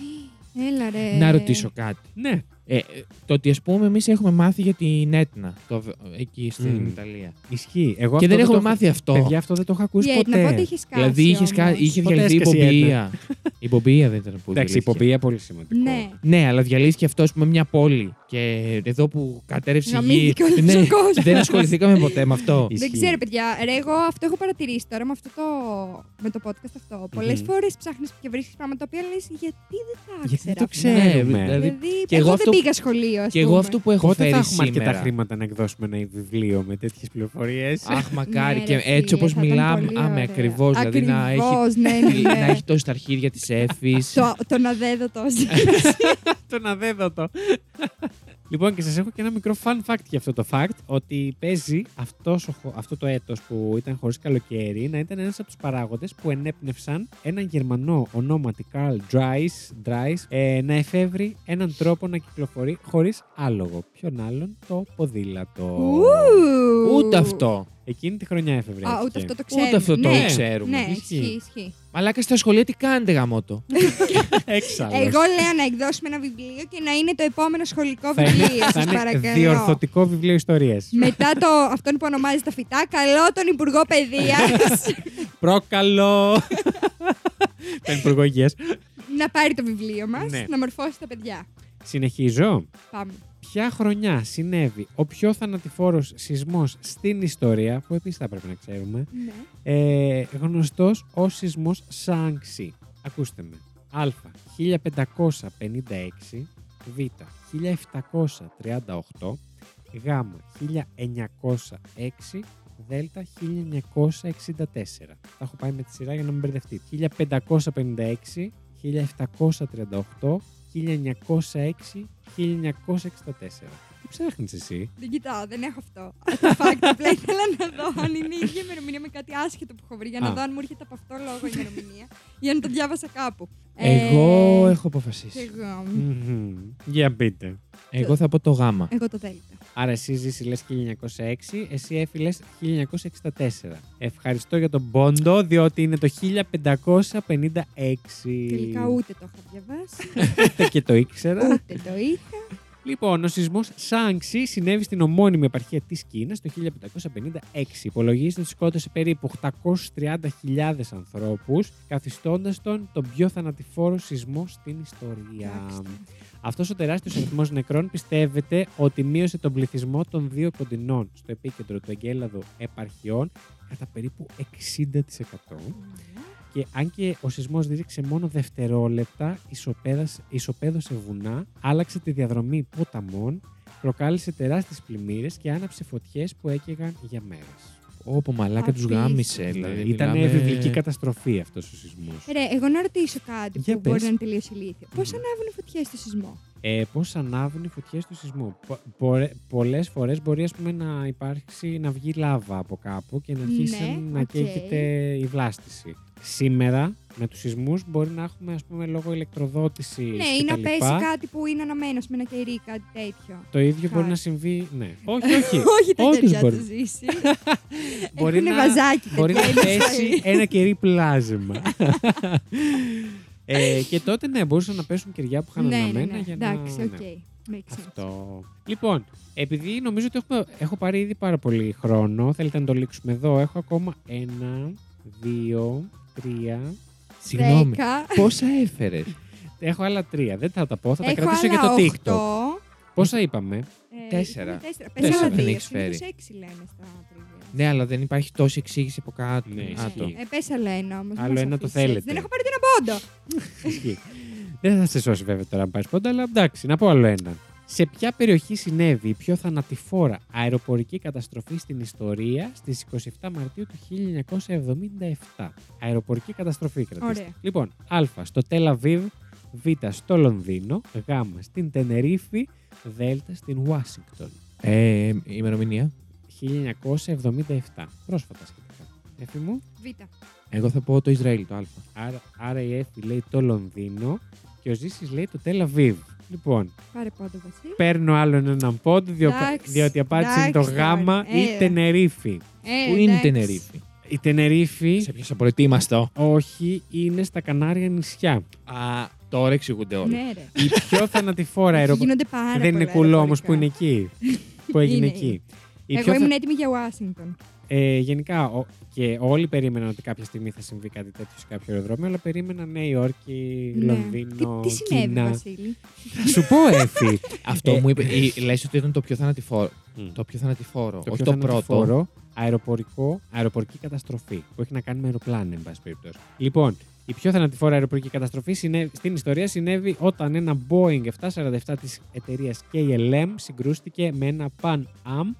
Έλα ρε. Να ρωτήσω κάτι. Ναι, Ε, ε, το ότι ας πούμε εμείς έχουμε μάθει για την Έτνα το, εκεί στην Μμμ. Ιταλία. ισχύει. Εγώ και αυτό δεν έχουμε το- μάθει αυτό. Παιδιά, αυτό δεν το έχω ακούσει Η Έτνα ποτέ. πότε είχες σκάσει. δηλαδή είχες, σκα... όμως; είχε Ποτέ διαλυθεί η έσκασε η Πομπία. η Πομπία δεν ήταν που Εντάξει, η διαλύθηκε. υποπία πολύ σημαντικό. Ναι. Ναι, αλλά διαλύθηκε αυτό ας πούμε μια πόλη. Και εδώ που κατέρευσε η γη. Γαμήθηκε όλος ναι, ο κόσμος. δεν ασχοληθήκαμε ποτέ με αυτό. Ισχύει. Δεν ξέρω, παιδιά. Ρε, εγώ αυτό έχω παρατηρήσει τώρα με, αυτό το, με το podcast αυτό. Πολλές Μμμ. φορές ψάχνεις και βρίσκεις πράγματα τα οποία λες γιατί δεν τα Γιατί δεν ήξερα. το αυτά». Ναι, ξέρουμε. δηλαδή, Δηλαδή, και εγώ, εγώ δεν αυτό- πήγα σχολείο, ας Και εγώ αυτό που έχω Πότε φέρει θα έχουμε σήμερα. αρκετά χρήματα να εκδώσουμε ένα βιβλίο με τέτοιες πληροφορίες. Αχ, μακάρι. Ναι, και ρε, έτσι φίλε, όπως θα ήταν μιλάμε. πολύ Άμε, ωραία. ακριβώς. Δηλαδή να έχει, Ακριβώς, ναι, ναι, ναι. να έχει τόσο τα αρχίδια της Εφης. το, τον αδέδοτο. Τον αδέδοτο. Λοιπόν, και σας έχω και ένα μικρό fun fact για αυτό το fact: ότι παίζει αυτός, ο χο- αυτό το έτος που ήταν χωρίς καλοκαίρι να ήταν ένας από τους παράγοντες που ενέπνευσαν έναν Γερμανό ονόματι Carl Dries, Dries ε, να εφεύρει έναν τρόπο να κυκλοφορεί χωρίς άλογο. Ποιον άλλον, το ποδήλατο. Ούτε αυτό. Εκείνη τη χρονιά εφεύρε. Α, ούτε αυτό το ξέρουμε. Ούτε αυτό το ναι, ξέρουμε. Ναι, Ισχύει. ισχύει, ισχύει. Μαλάκα στα σχολεία τι κάνετε γαμότο. Έξαλλος. Εγώ λέω να εκδώσουμε ένα βιβλίο και να είναι το επόμενο σχολικό θα είναι, βιβλίο. θα Σας είναι παρακαλώ. διορθωτικό βιβλίο ιστορίε. Μετά το αυτόν που ονομάζει τα φυτά, καλώ τον Υπουργό Παιδείας Πρόκαλο. Τον Υπουργό Υγείας. να πάρει το βιβλίο μας, Ναι. να μορφώσει τα παιδιά. Συνεχίζω. Πάμε. Ποια χρονιά συνέβη ο πιο θανατηφόρος σεισμός στην ιστορία, που επίσης θα πρέπει να ξέρουμε, Ναι. ε, γνωστός ως σεισμός Σάνξι. Ακούστε με. Α. 1556. Β. 1738. Γ. 1906. Δ. 1964. Τα έχω πάει με τη σειρά για να μην μπερδευτείτε. 1556, 1738, 1906, 1964. Τι ψάχνεις εσύ; Δεν κοιτάω, δεν έχω αυτό. Το fact απλά ήθελα να δω αν είναι η ίδια ημερομηνία με κάτι άσχετο που έχω βρει. Για να Α. δω αν μου έρχεται από αυτό λόγο η ημερομηνία. για να το διάβασα κάπου. Εγώ Ε, έχω αποφασίσει. Εγώ. Μμμ. Για πείτε. Εγώ θα πω το γάμα. Εγώ το Δέλτα. Άρα εσύ ζήσεις λες 1906, εσύ Εφη λες 1964. Ευχαριστώ για τον πόντο, διότι είναι το 1556. Τελικά ούτε το είχα διαβάσει, Ούτε και το ήξερα. ούτε το είχα. Λοιπόν, ο σεισμός Σάνξι συνέβη στην ομώνυμη επαρχία της Κίνας το 1556. Υπολογίζεται ότι σκότωσε περίπου 830.000 ανθρώπους, καθιστώντας τον τον πιο θανατηφόρο σεισμό στην ιστορία. Εντάξει. Αυτός ο τεράστιος αριθμός νεκρών πιστεύεται ότι μείωσε τον πληθυσμό των δύο κοντινών στο επίκεντρο του εγκέλαδου επαρχιών κατά περίπου 60%. Και αν και ο σεισμός δίρυξε μόνο δευτερόλεπτα, ισοπαίδας- ισοπαίδωσε βουνά, άλλαξε τη διαδρομή ποταμών, προκάλεσε τεράστιες πλημμύρες και άναψε φωτιές που έκαιγαν για μέρες. Όπω μαλάκα τους Απίστευτο. γάμισε. Δηλαδή, Ήταν μιλάμε- βιβλική καταστροφή αυτός ο σεισμός. Ρε, εγώ να ρωτήσω κάτι Για που πες. μπορεί να είναι τελείως ηλίθιο. Πώ Μμμ. ανάβουν οι φωτιές στο σεισμό; Ε, Πώς ανάβουν οι φωτιές του σεισμού; Πολλές φορές μπορεί ας πούμε, να υπάρξει να βγει λάβα από κάπου και να αρχίσει Ναι, να οκ. καίγεται η βλάστηση. Σήμερα με τους σεισμούς μπορεί να έχουμε ας πούμε, λόγω ηλεκτροδότησης. Ναι, και ή να τα πέσει λοιπά. κάτι που είναι αναμένο με ένα κερί, κάτι τέτοιο. Το ίδιο μπορεί Χάρη. να συμβεί. Ναι. όχι, όχι. Όχι τα όντως κεριά μπορεί. του ζήσει. μπορεί Έχουνε να, βαζάκι μπορεί να τέτοια, είναι πέσει ασφαλή. ένα κερί πλάσμα. Ε, και τότε ναι, μπορούσαν να πέσουν κεριά που είχαν Ναι, ναι, αναμένα ναι. για να. Εντάξει, ναι. οκ. Makes sense. Αυτό. Λοιπόν, επειδή νομίζω ότι έχω, έχω πάρει ήδη πάρα πολύ χρόνο, θέλετε να το λήξουμε εδώ. Έχω ακόμα ένα, δύο, τρία. Συγγνώμη. Δέκα. Πόσα έφερες; Έχω άλλα τρία. Δεν θα τα πω, θα τα Έχω κρατήσω για άλλα το TikTok. Οκτώ. Πόσα είπαμε; Ε, Τέσσερα. είπαμε Τέσσερα. Τέσσερα Πες άλλα δεν δύο. έχεις φέρει. Συνήθως έξι λένε στα trivia. ναι, αλλά δεν υπάρχει τόση εξήγηση από κάτω. Ναι, Α, ισχύει. το. Ε, πες άλλα ένα όμως. Άλλο ένα το θέλετε. Δεν έχω πάρει την απόντο. Ισχύει. Δεν θα σε σώσει βέβαια τώρα αν πάρεις πόντα, αλλά εντάξει, να πω άλλο ένα. Σε ποια περιοχή συνέβη η πιο θανατηφόρα αεροπορική καταστροφή στην ιστορία στις 27 Μαρτίου του 1977. Αεροπορική καταστροφή κρατήστε. Ωραία. Λοιπόν, Α στο Τελαβίβ, Β στο Λονδίνο, Γ στην Τενερίφη, Δ στην Ουάσιγκτον. Ε, η ημερομηνία; 1977. Πρόσφατα σχετικά. Έφη μου. Β. Εγώ θα πω το Ισραήλ, το Α. Άρα, άρα η Εφη λέει το Λονδίνο και ο Ζήσης λέει το Τελαβίβ. Λοιπόν, Πάρε πόντο, Βασίλη. παίρνω άλλον έναν πόντο, διο- Εντάξει, διότι η απάντηση είναι το εντάξει τώρα. γάμα ή Ε. Τενερίφη. Ε, Πού είναι η εντάξει. Τενερίφη; Η Τενερίφη, Σε πιάσα προετοίμαστο. όχι, είναι στα Κανάρια νησιά. Α, τώρα εξηγούνται όλα. Ναι, ρε. Η πιο θανατηφόρα Εκεί αεροπορική. γίνονται πάρα Δεν είναι πολλά κουλό όμως αεροπορικά. που είναι εκεί. που έγινε Είναι, εκεί. είναι. Η Εγώ πιο ήμουν θα- έτοιμη για Ουάσιγκτον. ε, γενικά ο- και όλοι περίμεναν ότι κάποια στιγμή θα συμβεί κάτι τέτοιο σε κάποιο αεροδρόμιο, αλλά περίμεναν Νέα Υόρκη, Ναι. Λονδίνο, Τι, τι συνέβη, Κίνα. Βασίλη; Θα σου πω, Εφη. Αυτό Ε, μου είπε. η- Λες ότι ήταν το πιο θανατηφόρο. Μμ. Το πιο θανατηφόρο. Το όχι πιο το πρώτο. θανατηφόρο αεροπορικό, αεροπορική καταστροφή που έχει να κάνει με αεροπλάνα, εν πάση περιπτώσει. Λοιπόν, η πιο θανατηφόρα αεροπορική καταστροφή συνέβη, στην ιστορία συνέβη όταν ένα Boeing 747 της εταιρείας KLM συγκρούστηκε με ένα Pan Am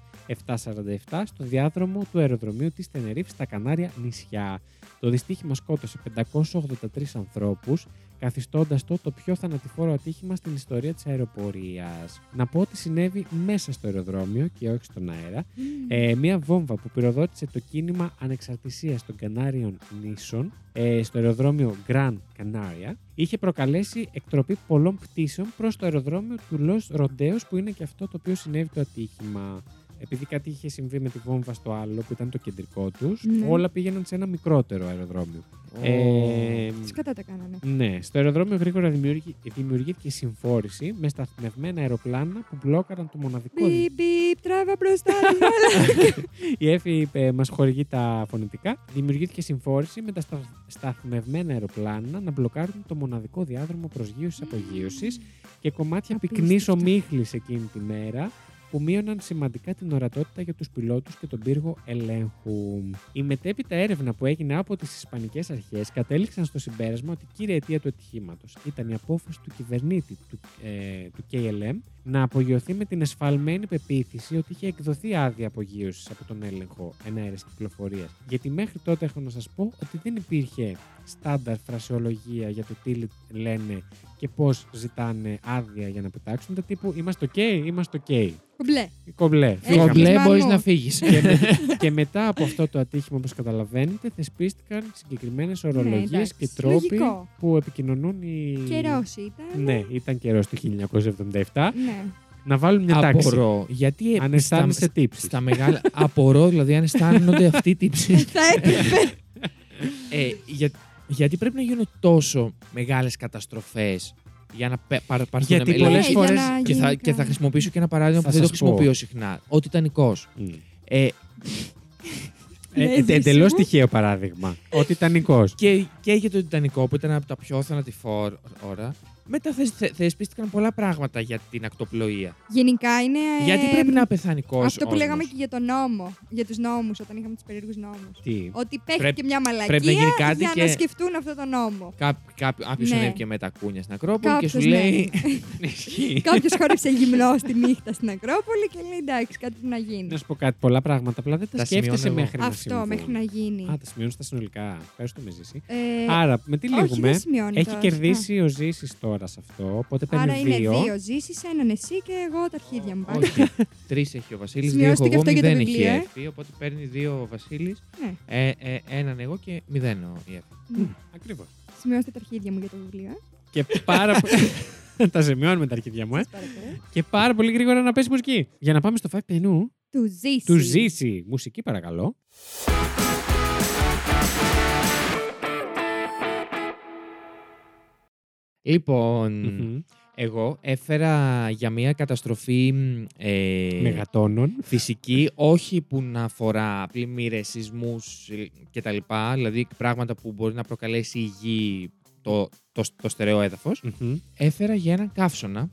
747 στο διάδρομο του αεροδρομίου της Τενερίφη στα Κανάρια νησιά. Το δυστύχημα σκότωσε 583 ανθρώπους, καθιστώντας το το πιο θανατηφόρο ατύχημα στην ιστορία της αεροπορίας. Να πω ότι συνέβη μέσα στο αεροδρόμιο και όχι στον αέρα, ε, μια βόμβα που πυροδότησε το κίνημα ανεξαρτησίας των Κανάριων νήσων ε, στο αεροδρόμιο Gran Canaria είχε προκαλέσει εκτροπή πολλών πτήσεων προς το αεροδρόμιο του Los Rodeos που είναι και αυτό το οποίο συνέβη το ατύχημα. Επειδή κάτι είχε συμβεί με τη βόμβα στο άλλο που ήταν το κεντρικό τους, Ναι. όλα πήγαιναν σε ένα μικρότερο αεροδρόμιο. Ε, Τις κατά τα κάνανε. ναι, στο αεροδρόμιο γρήγορα δημιουργεί- δημιουργήθηκε συμφόρηση με σταθμευμένα αεροπλάνα που μπλόκαραν το μοναδικό Μπιπ, μπιπ, τράβα μπροστά. όλα. Η Εφη είπε, μας χορηγεί τα φωνητικά. Δημιουργήθηκε συμφόρηση με τα στα... σταθμευμένα αεροπλάνα να μπλοκάρουν το μοναδικό διάδρομο προσγείωση-απογείωση και κομμάτια πυκνής Απίστευτο. ομίχλης εκείνη τη μέρα που μείωναν σημαντικά την ορατότητα για τους πιλότους και τον πύργο ελέγχου. Η μετέπειτα έρευνα που έγινε από τις Ισπανικές αρχές κατέληξαν στο συμπέρασμα ότι η κύρια αιτία του ατυχήματος ήταν η απόφαση του κυβερνήτη του, ε, του KLM να απογειωθεί με την εσφαλμένη πεποίθηση ότι είχε εκδοθεί άδεια απογείωσης από τον έλεγχο εναέρεια κυκλοφορίας. Γιατί μέχρι τότε έχω να σας πω ότι δεν υπήρχε στάνταρ φρασεολογία για το τι λένε και πώς ζητάνε άδεια για να πετάξουν. Τα τύπου είμαστε OK, είμαστε OK. Κομπλέ. Κομπλέ. Έχει Φύγαμε. Κομπλέ Ευτυχισμό μπορείς μου. να φύγεις. και, με- και μετά από αυτό το ατύχημα, όπως καταλαβαίνετε, θεσπίστηκαν συγκεκριμένες ορολογίες Ναι, εντάξει. και τρόποι Λογικό. που επικοινωνούν οι... Καιρός ήταν. Ναι, ήταν καιρός το 1977. Ναι. Να βάλουν μια τάξη. Απορώ. Γιατί Αν αισθάνεσαι στα, τύψεις. στα μεγάλα. Απορώ, δηλαδή, αν αισθάνονται αυτή η τύψη. Θα έπρεπε. ε, για, γιατί πρέπει να γίνουν τόσο μεγάλες καταστροφές για να πε- παρ, πάρθουν Γιατί με- πολλές Ναι, για φορές- να Και θα, γίνει και θα κάτι. χρησιμοποιήσω και ένα παράδειγμα Θα που δεν το σας πω. χρησιμοποιώ συχνά. Ο Τιτανικό. Μμ. Ε, Ναι, Ε, ζήση Εντελώς μου. τυχαίο παράδειγμα. Ο Τιτανικό. και, και για το Τιτανικό που ήταν από τα πιο θανατηφόρα. Μετά θε, θε, θεσπίστηκαν πολλά πράγματα για την ακτοπλοεία. Γενικά είναι. γιατί ε, πρέπει να πεθάνει κόσμος. Αυτό που λέγαμε και για τον νόμο. Για τους νόμους, όταν είχαμε τους περίεργους νόμους. Τι; Ότι παίχτηκε Πρέπει- μια μαλακία πρέπει να γίνει κάτι για και- να σκεφτούν αυτό το νόμο. Κάποιος Ναι. ανέβηκε με τα κούνια στην Ακρόπολη και Κάποιος, σου λέει. ναι. Ισχύει. Κάποιος χόρεψε γυμνό στη νύχτα στην Ακρόπολη και λέει εντάξει, κάτι πρέπει να γίνει. Να σου πω κάτι, πολλά πράγματα απλά δεν τα, Τα σκέφτεσαι σημειώνω εγώ. μέχρι να Αυτό συμβούν. μέχρι να γίνει. Α, τα σημειώνεις τα συνολικά. Ευχαριστώ με ζήσει. Ε, Άρα, με τι όχι, λίγουμε. δεν σημειώνει Έχει τόσο. κερδίσει ο Ζήσης τώρα σε αυτό, οπότε Α, παίρνεις Άρα είναι δύο. δύο ζήσεις, έναν εσύ και εγώ τα αρχίδια μου. πάλι. Όχι. Τρεις έχει ο Βασίλης, δύο Σημειώστε έχω και εγώ, αυτό για το μηδέν έχει η βιβλίο, ε. Εύη. Οπότε παίρνει δύο ο Βασίλης, Ναι, ε, ε, έναν εγώ και μηδέν ο η Εύη. Ακριβώς. σημειώστε τα αρχίδια μου για το βιβλίο. ε. Και πάρα πολύ. τα σημειώνουμε τα αρχίδια μου, ε. Σας παρακαλώ. Και πάρα πολύ γρήγορα να πέσει μουσική. Για να πάμε στο fact ενού Του ζήσει. του Ζήση. Μουσική, παρακαλώ. Λοιπόν, Μμμ. εγώ έφερα για μια καταστροφή μ, ε, Μεγατόνων. φυσική, όχι που να αφορά πλημμύρες, σεισμούς ε, κτλ. Δηλαδή πράγματα που μπορεί να προκαλέσει η γη το, το, το στερεό έδαφος. Μμμ. Έφερα για έναν καύσωνα,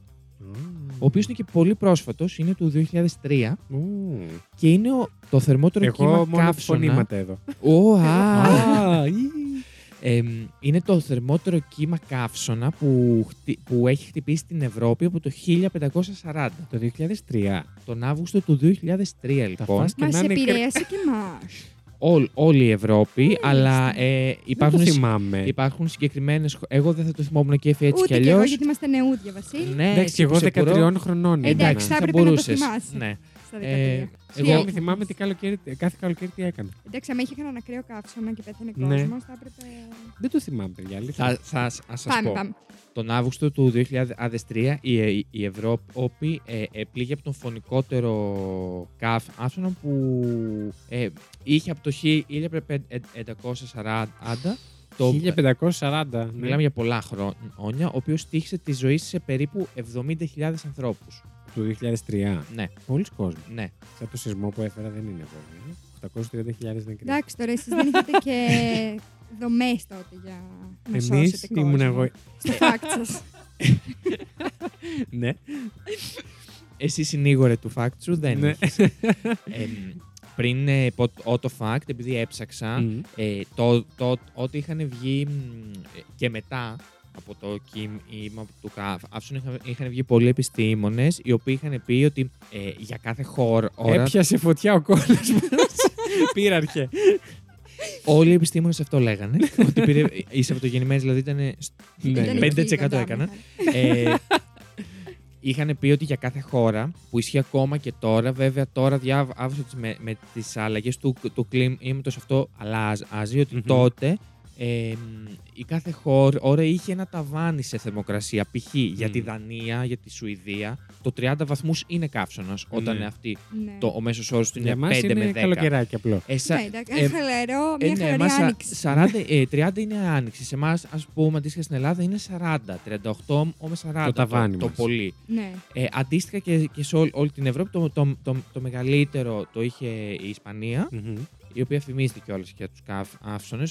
ο οποίος είναι και πολύ πρόσφατος, είναι του 2003 Ου. και είναι ο- το θερμότερο Εγώ κύμα μόνο καύσωνα. φωνήματα εδώ. Ω, α. Α, ή. Εμ, είναι το θερμότερο κύμα καύσωνα που, χτι- που έχει χτυπήσει την Ευρώπη από το 1540. Το 2003. Τον Αύγουστο του 2003, λοιπόν. φας και Μα να είναι επηρέασε και εμάς. Όλ, όλη η Ευρώπη, Μάλιστα. αλλά ε, Δεν υπάρχουν, το συ- θυμάμαι. υπάρχουν συγκεκριμένες. Εγώ δεν θα το θυμόμουν και έφυγε έτσι Ούτε κι κι εγώ, αλλιώς. γιατί είμαστε νεούδια, Βασίλη. Ναι, Εντάξει, εγώ σε μπορώ- 13 χρονών. Εντάξει, ήμουνα. θα έπρεπε να το μπορούσες. θυμάσαι. Ναι. Στα Ε, 13. εγώ- Εγώ θυμάμαι τι καλοκαίρι, κάθε καλοκαίρι τι έκανα. Εντάξει, αν είχε κανένα ακραίο καύσωνα και πέθανε Ναι. κόσμος, θα έπρεπε. Δεν το θυμάμαι, παιδιά. αλήθεια. Θα, θα, θα σας Πάμε, πω. πάμε. Τον Αύγουστο του 2003 η, η, η Ευρώπη ε, ε, πλήγει από τον φωνικότερο καύσωνα που ε, είχε από το 1540 το, 1540. ναι. Μιλάμε για πολλά χρόνια, ο οποίος τύχησε τη ζωή σε περίπου 70.000 ανθρώπους. Του 2003. Ναι, Πολλοί κόσμοι. ναι. Σαν το σεισμό που έφερα δεν είναι βέβαια. 830.000 νεκροί. Εντάξει, τώρα εσείς δεν είχατε και δομές τότε για να Εμείς σώσετε κόσμο. ήμουν εγώ. Στο fact σας. ναι. Εσύ συνήγορε του fact σου, δεν ναι. είχες. Εμ, πριν ε, πω το το fact, επειδή έψαξα, Μμ. ε, το, το, ότι είχαν βγει μ, ε, και μετά από το κύμα του καύσωνα είχαν, είχαν βγει πολλοί επιστήμονες οι οποίοι είχαν πει ότι ε, για κάθε χώρα ώρα, Έπιασε φωτιά ο κόλλος μας. Πήραρχε. όλοι οι επιστήμονες αυτό λέγανε ότι πήρε, οι σαββατογεννημένες δηλαδή ήταν Ναι, Ήταν ναι. εκεί 5% κοντά έκανα. μετά. ε, είχαν πει ότι για κάθε χώρα που ισχύει ακόμα και τώρα, βέβαια τώρα διάβασα ότι με, με τις αλλαγές του, του κλίματος αυτό αλλάζει, ότι Μμμ. τότε ε, μ, η κάθε χώρα ώρα είχε ένα ταβάνι σε θερμοκρασία. Π.χ. για τη Μμ. Δανία, για τη Σουηδία, το 30 βαθμούς είναι καύσωνας, όταν Ναι. αυτή Ναι. το, ο μέσος όρος του Για είναι εμάς 5 είναι με 10. καλοκαιράκι απλό. Εσα, Ναι, εντάξει, ε, ένα χαλαρό, ε, μια ναι, χαλαρή εμάς σα- άνοιξη. 40, ε, 30 είναι άνοιξη. Σε εμάς, ας πούμε, αντίστοιχα στην Ελλάδα είναι 40. 38 με 40. Το ταβάνι το, μας. πολύ. Ναι. Ε, αντίστοιχα και, και σε όλη, όλη την Ευρώπη, το, το, το, το μεγαλύτερο το είχε η Ισπανία, Μμμ. Η οποία φημίζεται κιόλας για τους καύσονε.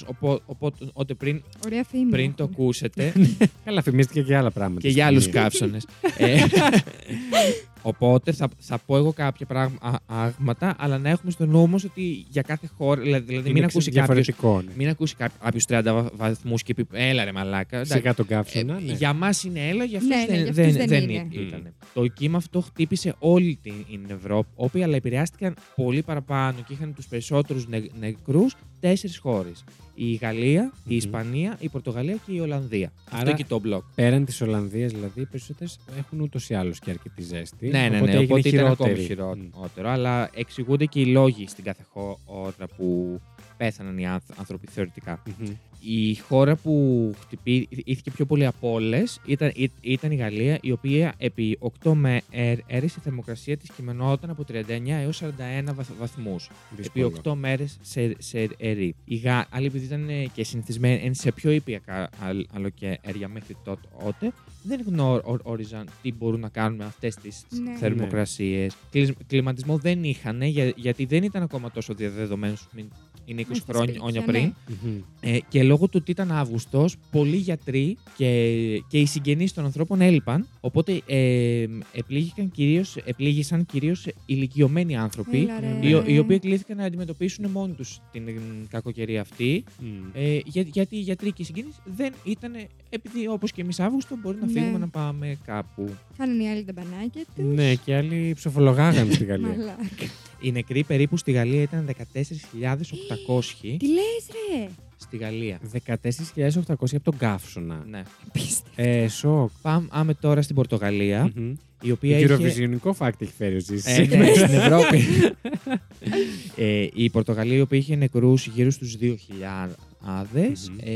Οπότε, οπότε πριν, Ωραία φήμη. πριν το έχουν. ακούσετε, Καλά, φημίστηκε και για άλλα πράγματα. και για άλλους στην καύσονε. ε, οπότε θα, θα πω εγώ κάποια πράγματα, αλλά να έχουμε στο νου μας ότι για κάθε χώρα. Δηλαδή, δηλαδή Είναι μην ξε- ακούσει κάποιο. διαφορετικό. ναι. Μην ακούσει κάποιους 30 βαθμούς και πει Έλα ρε μαλάκα. Εντάξει, Σιγά τον καύσωνα. Ε, ναι. Για μας είναι έλα, για αυτούς Ναι, ναι, δεν, για αυτούς δεν, δεν δεν είναι. ήταν. Το κύμα αυτό χτύπησε όλη την Ευρώπη, αλλά επηρεάστηκαν πολύ παραπάνω και είχαν τους περισσότερους νε, νεκρούς τέσσερις χώρες. Η Γαλλία, η Μμμ. Ισπανία, η Πορτογαλία και η Ολλανδία. Αυτό Άρα- και το μπλοκ. Πέραν της Ολλανδίας, δηλαδή, οι περισσότερες έχουν ούτως ή άλλως και αρκετή ζέστη. Ναι, ναι, οπότε ναι. έγινε Οπότε ήταν ακόμη χειρότερη. χειρότερο. Αλλά εξηγούνται και οι λόγοι στην κάθε χώρα που πέθαναν οι άνθρω- άνθρωποι θεωρητικά. Μμμ. Η χώρα που χτυπήθηκε πιο πολύ από όλες ήταν, ή- ήταν η Γαλλία, η οποία επί 8 μέρε η θερμοκρασία της κειμενόταν από 39 έως 41 βαθμούς. Επί Δύσκολο. 8 μέρες σε, σε ερή. Οι Γάλλοι, επειδή ήταν ε, και συνηθισμένοι σε πιο ήπια καλοκαίρια μέχρι τότε, δεν γνώριζαν τι μπορούν να κάνουν με αυτές τις Ναι. θερμοκρασίες. Κλιματισμό δεν είχαν, για- γιατί δεν ήταν ακόμα τόσο διαδεδομένος. Είναι 20 Μες στα χρόνια σπίτια, πριν. ναι. Μμμ. Ε, και λόγω του ότι ήταν Αύγουστος, πολλοί γιατροί και, και οι συγγενείς των ανθρώπων έλειπαν. Οπότε ε, επλήγηκαν κυρίως, επλήγησαν κυρίως ηλικιωμένοι άνθρωποι, Έλα, ρε. οι, ο- οι οποίοι κλήθηκαν να αντιμετωπίσουν μόνοι τους την ε, κακοκαιρία αυτή. Μμ. Ε, για, γιατί οι γιατροί και οι συγγενείς δεν ήταν. Επειδή όπως και εμείς Αύγουστο, μπορεί να Ναι. φύγουμε να πάμε κάπου. Κάνουν οι άλλοι τα μπανάκια τους. Ναι, και άλλοι ψοφολογάγανε στη Γαλλία. Μαλάκα. Οι νεκροί περίπου στη Γαλλία ήταν 14.800 Τι λες, ρε; στη Γαλλία. 14.800 από τον καύσωνα. Ναι. Απίστευτο. Ε, σοκ. Πάμε τώρα στην Πορτογαλία, Μμμ. η οποία είχε... Eurovisionικό fact έχει φέρει ο Ζήσης. Ε, ναι, στην Ευρώπη. ε, η Πορτογαλία, η οποία είχε νεκρούς γύρω στους 2.000. Μμμ. ε,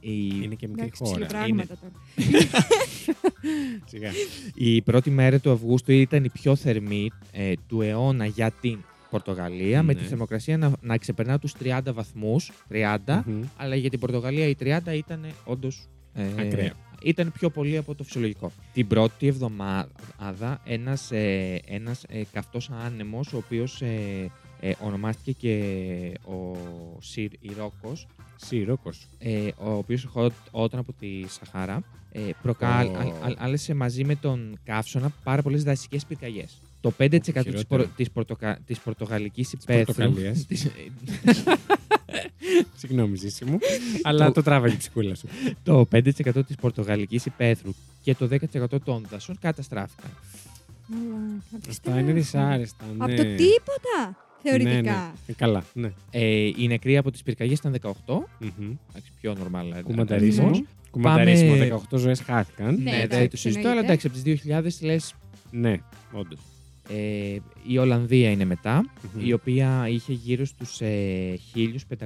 η, Είναι και μικρή Εντάξει, χώρα. ψιλοπράγματα τώρα. Σιγά. η πρώτη μέρα του Αυγούστου ήταν η πιο θερμή ε, του αιώνα για την Πορτογαλία, με Ναι. τη θερμοκρασία να, να ξεπερνά τους 30 βαθμούς, 30, Μμμ. αλλά για την Πορτογαλία οι 30 ήταν όντως ε, Ακραία. Ήταν πιο πολύ από το φυσιολογικό. Την πρώτη εβδομάδα ένας, ε, ένας ε, καυτός άνεμος, ο οποίος ε, ε, ονομάστηκε και ο Σιρ Ιρόκος, Σιρόκος. ε, ο οποίος ερχόταν από τη Σαχάρα, ε, προκάλεσε μαζί με τον καύσωνα πάρα πολλές δασικές πυρκαγιές. Το 5% της, χειρότερο. πορ, της, πορτοκα, της πορτογαλικής υπαίθρου... Πορτοκαλίας. της- Συγγνώμη, Ζήση μου. Αλλά το τράβαγε η ψυχούλα σου. το 5% της πορτογαλικής υπαίθρου και το 10% των δασών καταστράφηκαν. Μαλάκα, Αυτά απίστευτα. είναι δυσάρεστα. Ναι. Από το τίποτα. Θεωρητικά. Ναι, ναι. Ε, καλά, ναι. Ε, οι νεκροί από τις πυρκαγιές ήταν 18, Μμμ. εντάξει, πιο normal. ε, Κουμανταρίσιμο. αριθμός. Κουμανταρίσιμο. Πάμε- 18 ζωές χάθηκαν. Ναι, Ναι, δεν εντάξει, το συζητώ, εννοείται. αλλά εντάξει, από τις 2000 λες Ναι, όντως. Ε, η Ολλανδία είναι μετά, η οποία είχε γύρω στους ε,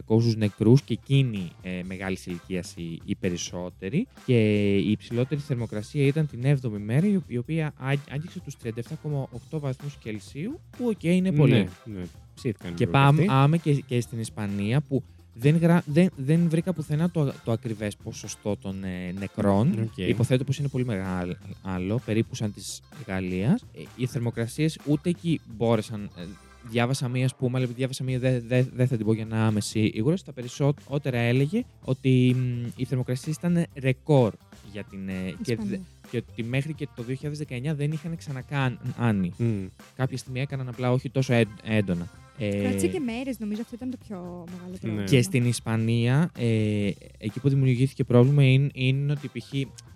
1.500 νεκρούς και εκείνη ε, μεγάλης ηλικίας οι, οι περισσότεροι και η υψηλότερη θερμοκρασία ήταν την 7η μέρα η, η οποία άγ- άγγιξε τους 37,8 βαθμούς Κελσίου που οκ είναι πολύ. Ναι, ναι. Ψήθηκαν Και λίγο πάμε αυτοί. άμε και, και στην Ισπανία που δεν, γρα, δεν, δεν βρήκα πουθενά το, το ακριβές ποσοστό των ε, νεκρών. Οκ. Υποθέτω πως είναι πολύ μεγάλο, περίπου σαν της Γαλλίας. Ε, οι θερμοκρασίες ούτε εκεί μπόρεσαν... ε, Διάβασα μία, ας πούμε, αλλά επειδή διάβασα μία, δεν δε, δεν θα την πω για να είμαι σίγουρος. Στα περισσότερα έλεγε ότι μ, οι θερμοκρασίες ήταν ρεκόρ για την. ε, και, Ισπανία. δε- και ότι μέχρι και το 2019 δεν είχαν ξανακάνει. Μμ. Κάποια στιγμή έκαναν απλά όχι τόσο έντ- έντονα. Ε, Κράτησε και μέρες, νομίζω αυτό ήταν το πιο μεγάλο Ναι. πρόβλημα. και στην Ισπανία, ε, εκεί που δημιουργήθηκε πρόβλημα είναι, είναι ότι π.χ.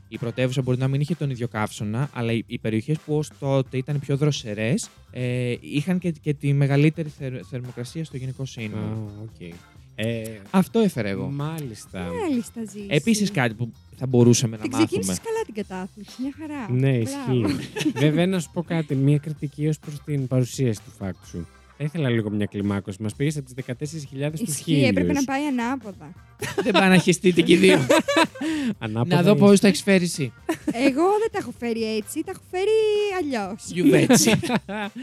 η πρωτεύουσα μπορεί να μην είχε τον ίδιο καύσωνα, αλλά οι, οι περιοχές που ως τότε ήταν πιο δροσερές ε, είχαν και, και τη μεγαλύτερη θερ- θερμοκρασία στο γενικό Α, σύνολο. οκ. Ε, Αυτό έφερε εγώ. Μάλιστα. Μάλιστα ζήσει. Επίσης κάτι που θα μπορούσαμε να Την μάθουμε. ξεκίνησε καλά την κατάθλιψη. Μια χαρά. Ναι, Μπράβο. ισχύει. Βέβαια, να σου πω κάτι. Μία κριτική ως προς την παρουσίαση του φάκτου σου. Θα ήθελα λίγο μια κλιμάκωση. Μας πήγες από τις 14.000 στους Ισχύει, έπρεπε να πάει ανάποδα. Δεν πάει να χεστείτε και οι δύο. Ανάποδα να δω ή- πώς το έχεις φέρει εσύ. Εγώ δεν τα έχω φέρει έτσι, τα έχω φέρει αλλιώς. Γιουβέτσι.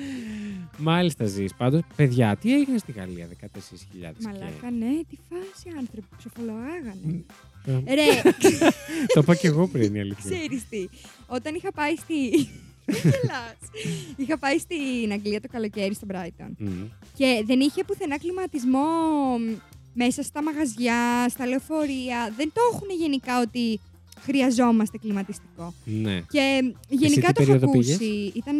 Μάλιστα ζεις. Πάντως, παιδιά, τι έγινε στη Γαλλία 14.000 Μαλάκα, ναι, τι φάση άνθρωποι, ψοφολογάγανε. και... Ρε, το είπα και εγώ πριν η αλήθεια. ξέρεις τι. Όταν είχα πάει στη. Γελάς. είχα πάει στην Αγγλία το καλοκαίρι στο Brighton. Μμ. Και δεν είχε πουθενά κλιματισμό μ, μέσα στα μαγαζιά, στα λεωφορεία. Δεν το έχουν γενικά ότι χρειαζόμαστε κλιματιστικό. Ναι, Και μ, γενικά τι το έχω περίοδο ακούσει. Ήταν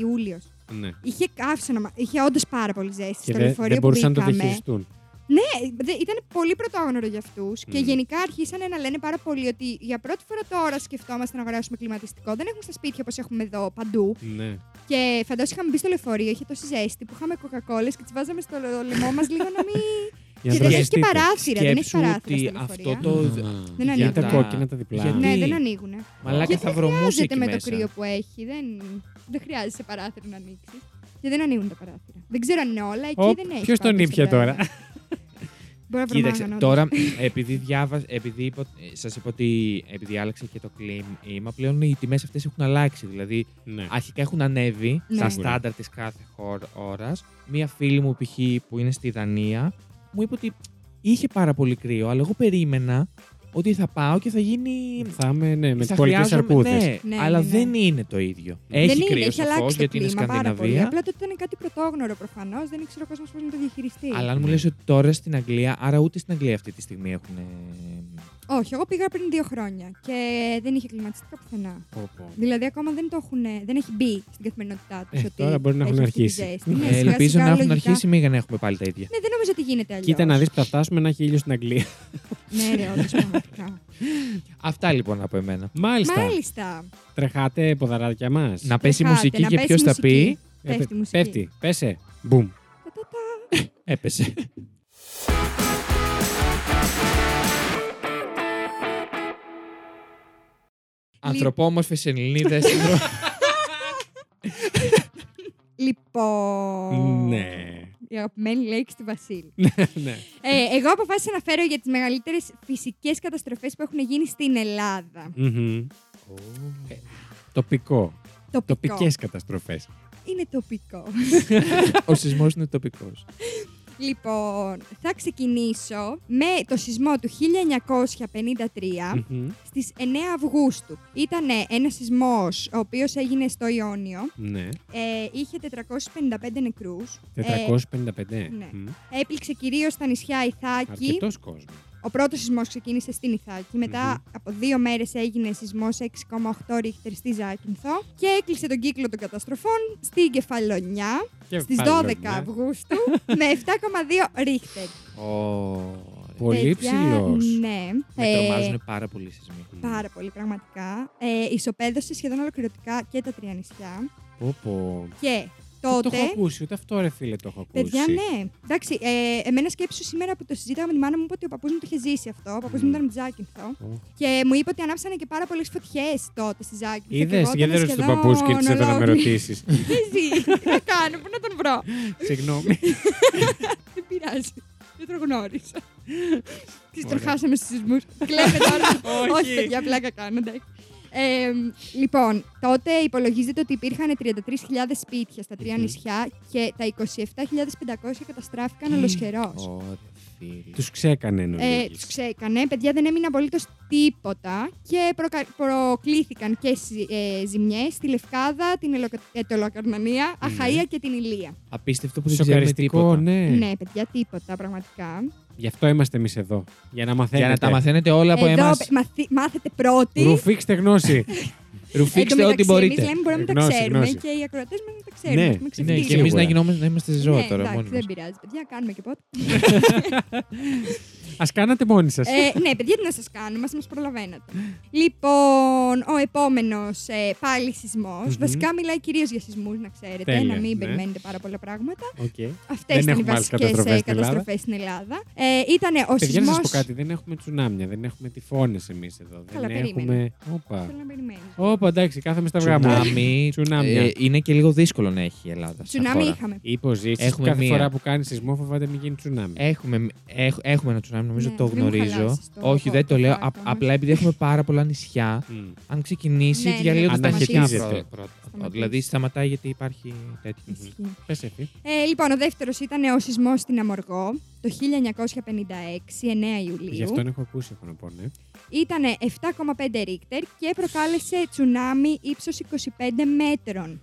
Ιούλιος. ναι. Είχε καύσωνα, είχε όντως πάρα πολύ ζέστη Και στο δεν λεωφορείο δεν που μπορούσαν να το μπήκαμε. διαχειριστούν. Ναι, δε- ήταν πολύ πρωτόγνωρο για αυτούς. Και Μμ. γενικά αρχίσανε να λένε πάρα πολύ ότι για πρώτη φορά τώρα σκεφτόμαστε να αγοράσουμε κλιματιστικό. Δεν έχουμε στα σπίτια όπως έχουμε εδώ παντού. Ναι. Και φαντάζομαι είχαμε μπει στο λεωφορείο, είχε τόση ζέστη που είχαμε κοκακόλε και τις βάζαμε στο λαιμό μας λίγο να μην Για Και να δεν έχει και δραστείτε. παράθυρα. Δεν έχει Σκέψου παράθυρα ότι στη αυτό λεωφορεία. το. Δεν Για ανοίγουν. τα τα- κόκκινα τα διπλά. Γιατί- Ναι, δεν ανοίγουν. Μαλάκα Και θα βρομούσε Χρειάζεται εκεί με το μέσα. κρύο που έχει. Δεν, δεν χρειάζεται παράθυρο να ανοίξεις. Και δεν ανοίγουν τα παράθυρα. Δεν ξέρω αν είναι όλα. Εκεί Οπ, δεν έχει. ποιος τον πάντως ήπια το τώρα; πράγμα. Μπορεί να Κοίταξε, βρωμάγαν, τώρα επειδή διάβασα, επειδή είπα, ε, σας είπα ότι επειδή άλλαξε και το κλίμα, πλέον οι τιμές αυτές έχουν αλλάξει. Δηλαδή, Ναι. αρχικά έχουν ανέβει Ναι. στα Σίγουρα. στάνταρ της κάθε ώρας. Μία φίλη μου, π.χ. που είναι στη Δανία, μου είπε ότι είχε πάρα πολύ κρύο, αλλά εγώ περίμενα ότι θα πάω και θα γίνει. Θα είμαι ναι, με θα τις πολιτικές χρειάζομαι- αρκούδε. Ναι, Ναι, αλλά ναι, ναι. δεν είναι το ίδιο. Δεν Έχει δεν είναι, κρύο έχει αλλάξει σαφώς το γιατί είναι κλίμα πάρα πολύ. Σκανδιναβία. Απλά τότε ήταν κάτι πρωτόγνωρο προφανώς. Δεν ήξερε ο κόσμος πώς να το διαχειριστεί. Αλλά αν μου λες ότι τώρα στην Αγγλία, άρα ούτε στην Αγγλία αυτή τη στιγμή έχουν. Όχι, εγώ πήγα πριν δύο χρόνια και δεν είχε κλιματιστικά πουθενά. Πω, πω. Δηλαδή ακόμα δεν το έχουν, δεν έχει μπει στην καθημερινότητά τους. Ε, ότι τώρα μπορεί να έχει έχουν αυτή τη αρχίσει. ζέστη. Ναι, Ε, σιγά ελπίζω σιγά να έχουν λογικά- αρχίσει, μην να έχουμε πάλι τα ίδια. Ναι, δεν νομίζω ότι γίνεται αλλιώς. Κοίτα να δεις που θα φτάσουμε να έχει ήλιο στην Αγγλία. Ναι, ρε, όντως, πραγματικά. Αυτά λοιπόν από εμένα. Μάλιστα. Μάλιστα. Τρεχάτε ποδαράκια μας. Να πέσει η Τρεχάτε, μουσική να και πέσει ποιος θα μουσική. πει. Πέφτει η μουσική. Πέφτει. Πέσε. Μπουμ. Τα-τα-τα. Έπεσε. Ανθρωπόμορφες Ελληνίδες. Λοιπόν. Ναι. Η αγαπημένη λέξη του Βασίλη. ναι. Ε, εγώ αποφάσισα να φέρω για τις μεγαλύτερες φυσικές καταστροφές που έχουν γίνει στην Ελλάδα. Μμμ. Ε, Τοπικό. Τοπικό. Τοπικές καταστροφές. Είναι τοπικό. Ο σεισμός είναι τοπικός. Λοιπόν, θα ξεκινήσω με το σεισμό του 1953 στις 9 Αυγούστου. Ήταν ένας σεισμός ο οποίος έγινε στο Ιόνιο. Ναι. Ε, είχε 455 νεκρούς. 455. ναι. Μμ. Ε, έπληξε κυρίως στα νησιά Ιθάκη. Αρκετός κόσμος. Ο πρώτος σεισμός ξεκίνησε στην Ιθάκη. Μετά Μμμ. από δύο μέρες έγινε σεισμός 6,8 ρίχτερ στη Ζάκυνθο και έκλεισε τον κύκλο των καταστροφών στην Κεφαλονιά στις 12 Κεφαλονιά. Αυγούστου με 7,2 ρίχτερ. Πολύ Παιδιά, ψηλό. Ναι. Με Ε, τρομάζουν πάρα πολύ σεισμοί. Πάρα πολύ, πραγματικά. Ε, ισοπαίδωσε σχεδόν ολοκληρωτικά και τα τρία νησιά. Πω, πω. Και Δεν Το τότε. έχω ακούσει, ούτε αυτό ρε φίλε το έχω ακούσει. Παιδιά, ναι. Εντάξει, ε, εμένα σκέψου σήμερα που το συζήταγα με τη μάνα μου, είπε ότι ο παππούς μου το είχε ζήσει αυτό. Ο παππούς μου Μμ. ήταν με τη Ζάκυνθο. Ω. Και μου είπε ότι ανάψανε και πάρα πολλές φωτιές τότε στη Ζάκυνθο. και Είδες, εγώ γιατί δεν ήταν ρωτήσει τον σχεδόν παππούς σου και ήρθε εδώ να με ολόκληρη. ρωτήσεις. Εσύ, τι να κάνω, πού να τον βρω; Συγγνώμη. Δεν πειράζει. Δεν τον γνώρισα. Τις τον Ωραία. χάσαμε στους σεισμούς. Κλαίμε τώρα. Όχι. Όχι, παιδιά, πλάκα κάνω, εντάξει. Ε, λοιπόν, τότε υπολογίζεται ότι υπήρχαν 33.000 σπίτια στα τρία Μμμ. νησιά και τα 27.500 καταστράφηκαν ολοσχερός. Ωραία, φίλοι. Τους ξέκανε Ε, εννοεί. τους ξέκανε. Παιδιά δεν έμεινε απολύτως τίποτα και προκα... προκλήθηκαν και ζη... ε, ζημιές στη Λευκάδα, την Ελοκα... Ετωλοκαρνανία, Αχαία και την Ηλία. Απίστευτο που δεν ξέρουμε Σοκαριστικό, τίποτα. ναι. Ναι, παιδιά, τίποτα πραγματικά. Γι' αυτό είμαστε εμείς εδώ. Για να μαθαίνετε. Για να τα μαθαίνετε όλα από Εδώ εμάς. πε- μαθη- μάθετε πρώτοι. Ρουφήξτε γνώση. Ρουφήξτε ό,τι Εμείς μπορείτε. λέμε μπορούμε να τα Γνώση, ξέρουμε γνώση. και οι ακροατές μας να τα ξέρουν. Ναι, να έχουμε ναι, Ναι, ξεφτύσει. και εμείς να Σίγουρα. γινόμαστε να είμαστε ζώα Ναι, τώρα εντάξει, μόνοι δεν μας. πειράζει, παιδιά, κάνουμε και πότε. Α κάνατε μόνοι σας. ε, ναι, παιδιά, τι να σας κάνουμε, μας προλαβαίνετε. λοιπόν, ο επόμενος ε, πάλι σεισμός. Μμμ. Βασικά μιλάει κυρίως για σεισμούς, να ξέρετε, Τέλεια, να μην ναι. περιμένετε πάρα πολλά πράγματα. Αυτές Δεν ήταν οι έχουμε άλλες βασικές καταστροφές στην Ελλάδα. καταστροφέ στην Ελλάδα. Ε, ήταν ο Παιδιά, να σεισμό. σας πω κάτι. Δεν έχουμε τσουνάμια, δεν έχουμε τυφώνες εμείς εδώ. Καλά, δεν περίμενε. έχουμε. Όπα. Θέλω να περιμένεις. Όπα, εντάξει, κάθομαι στα αυγά μου. Τσουνάμι. Τσουνάμια. ε, Είναι και λίγο δύσκολο να έχει η Ελλάδα. σαν Τσουνάμι χώρα. είχαμε. Είπε ο Ζήσης, Έχουμε κάθε μία. φορά που κάνεις σεισμό φοβάται μην γίνει τσουνάμι. Έχουμε, έχ- έχουμε ένα τσουνάμι, νομίζω Ναι, το μην μου γνωρίζω. χαλάσεις το- Όχι, δεν το το λέω. φάκο απ- μας. απλά επειδή έχουμε πάρα πολλά νησιά, Μμ. Αν ξεκινήσει, Ναι, ναι, διαλύονται τα αρχικά αναχαιτίζεται. πρώτα. πρώτα. Σταματήσει. Δηλαδή σταματάει γιατί υπάρχει τέτοιο. Ισχύει. Πες, Εφη. Ε, λοιπόν, ο δεύτερος ήταν ο σεισμός στην Αμοργό το 1956, 9 Ιουλίου. Γι' αυτόν έχω ακούσει, έχω να πω, ναι. Ήταν 7,5 ρίχτερ και προκάλεσε τσουνάμι ύψος 25 μέτρων.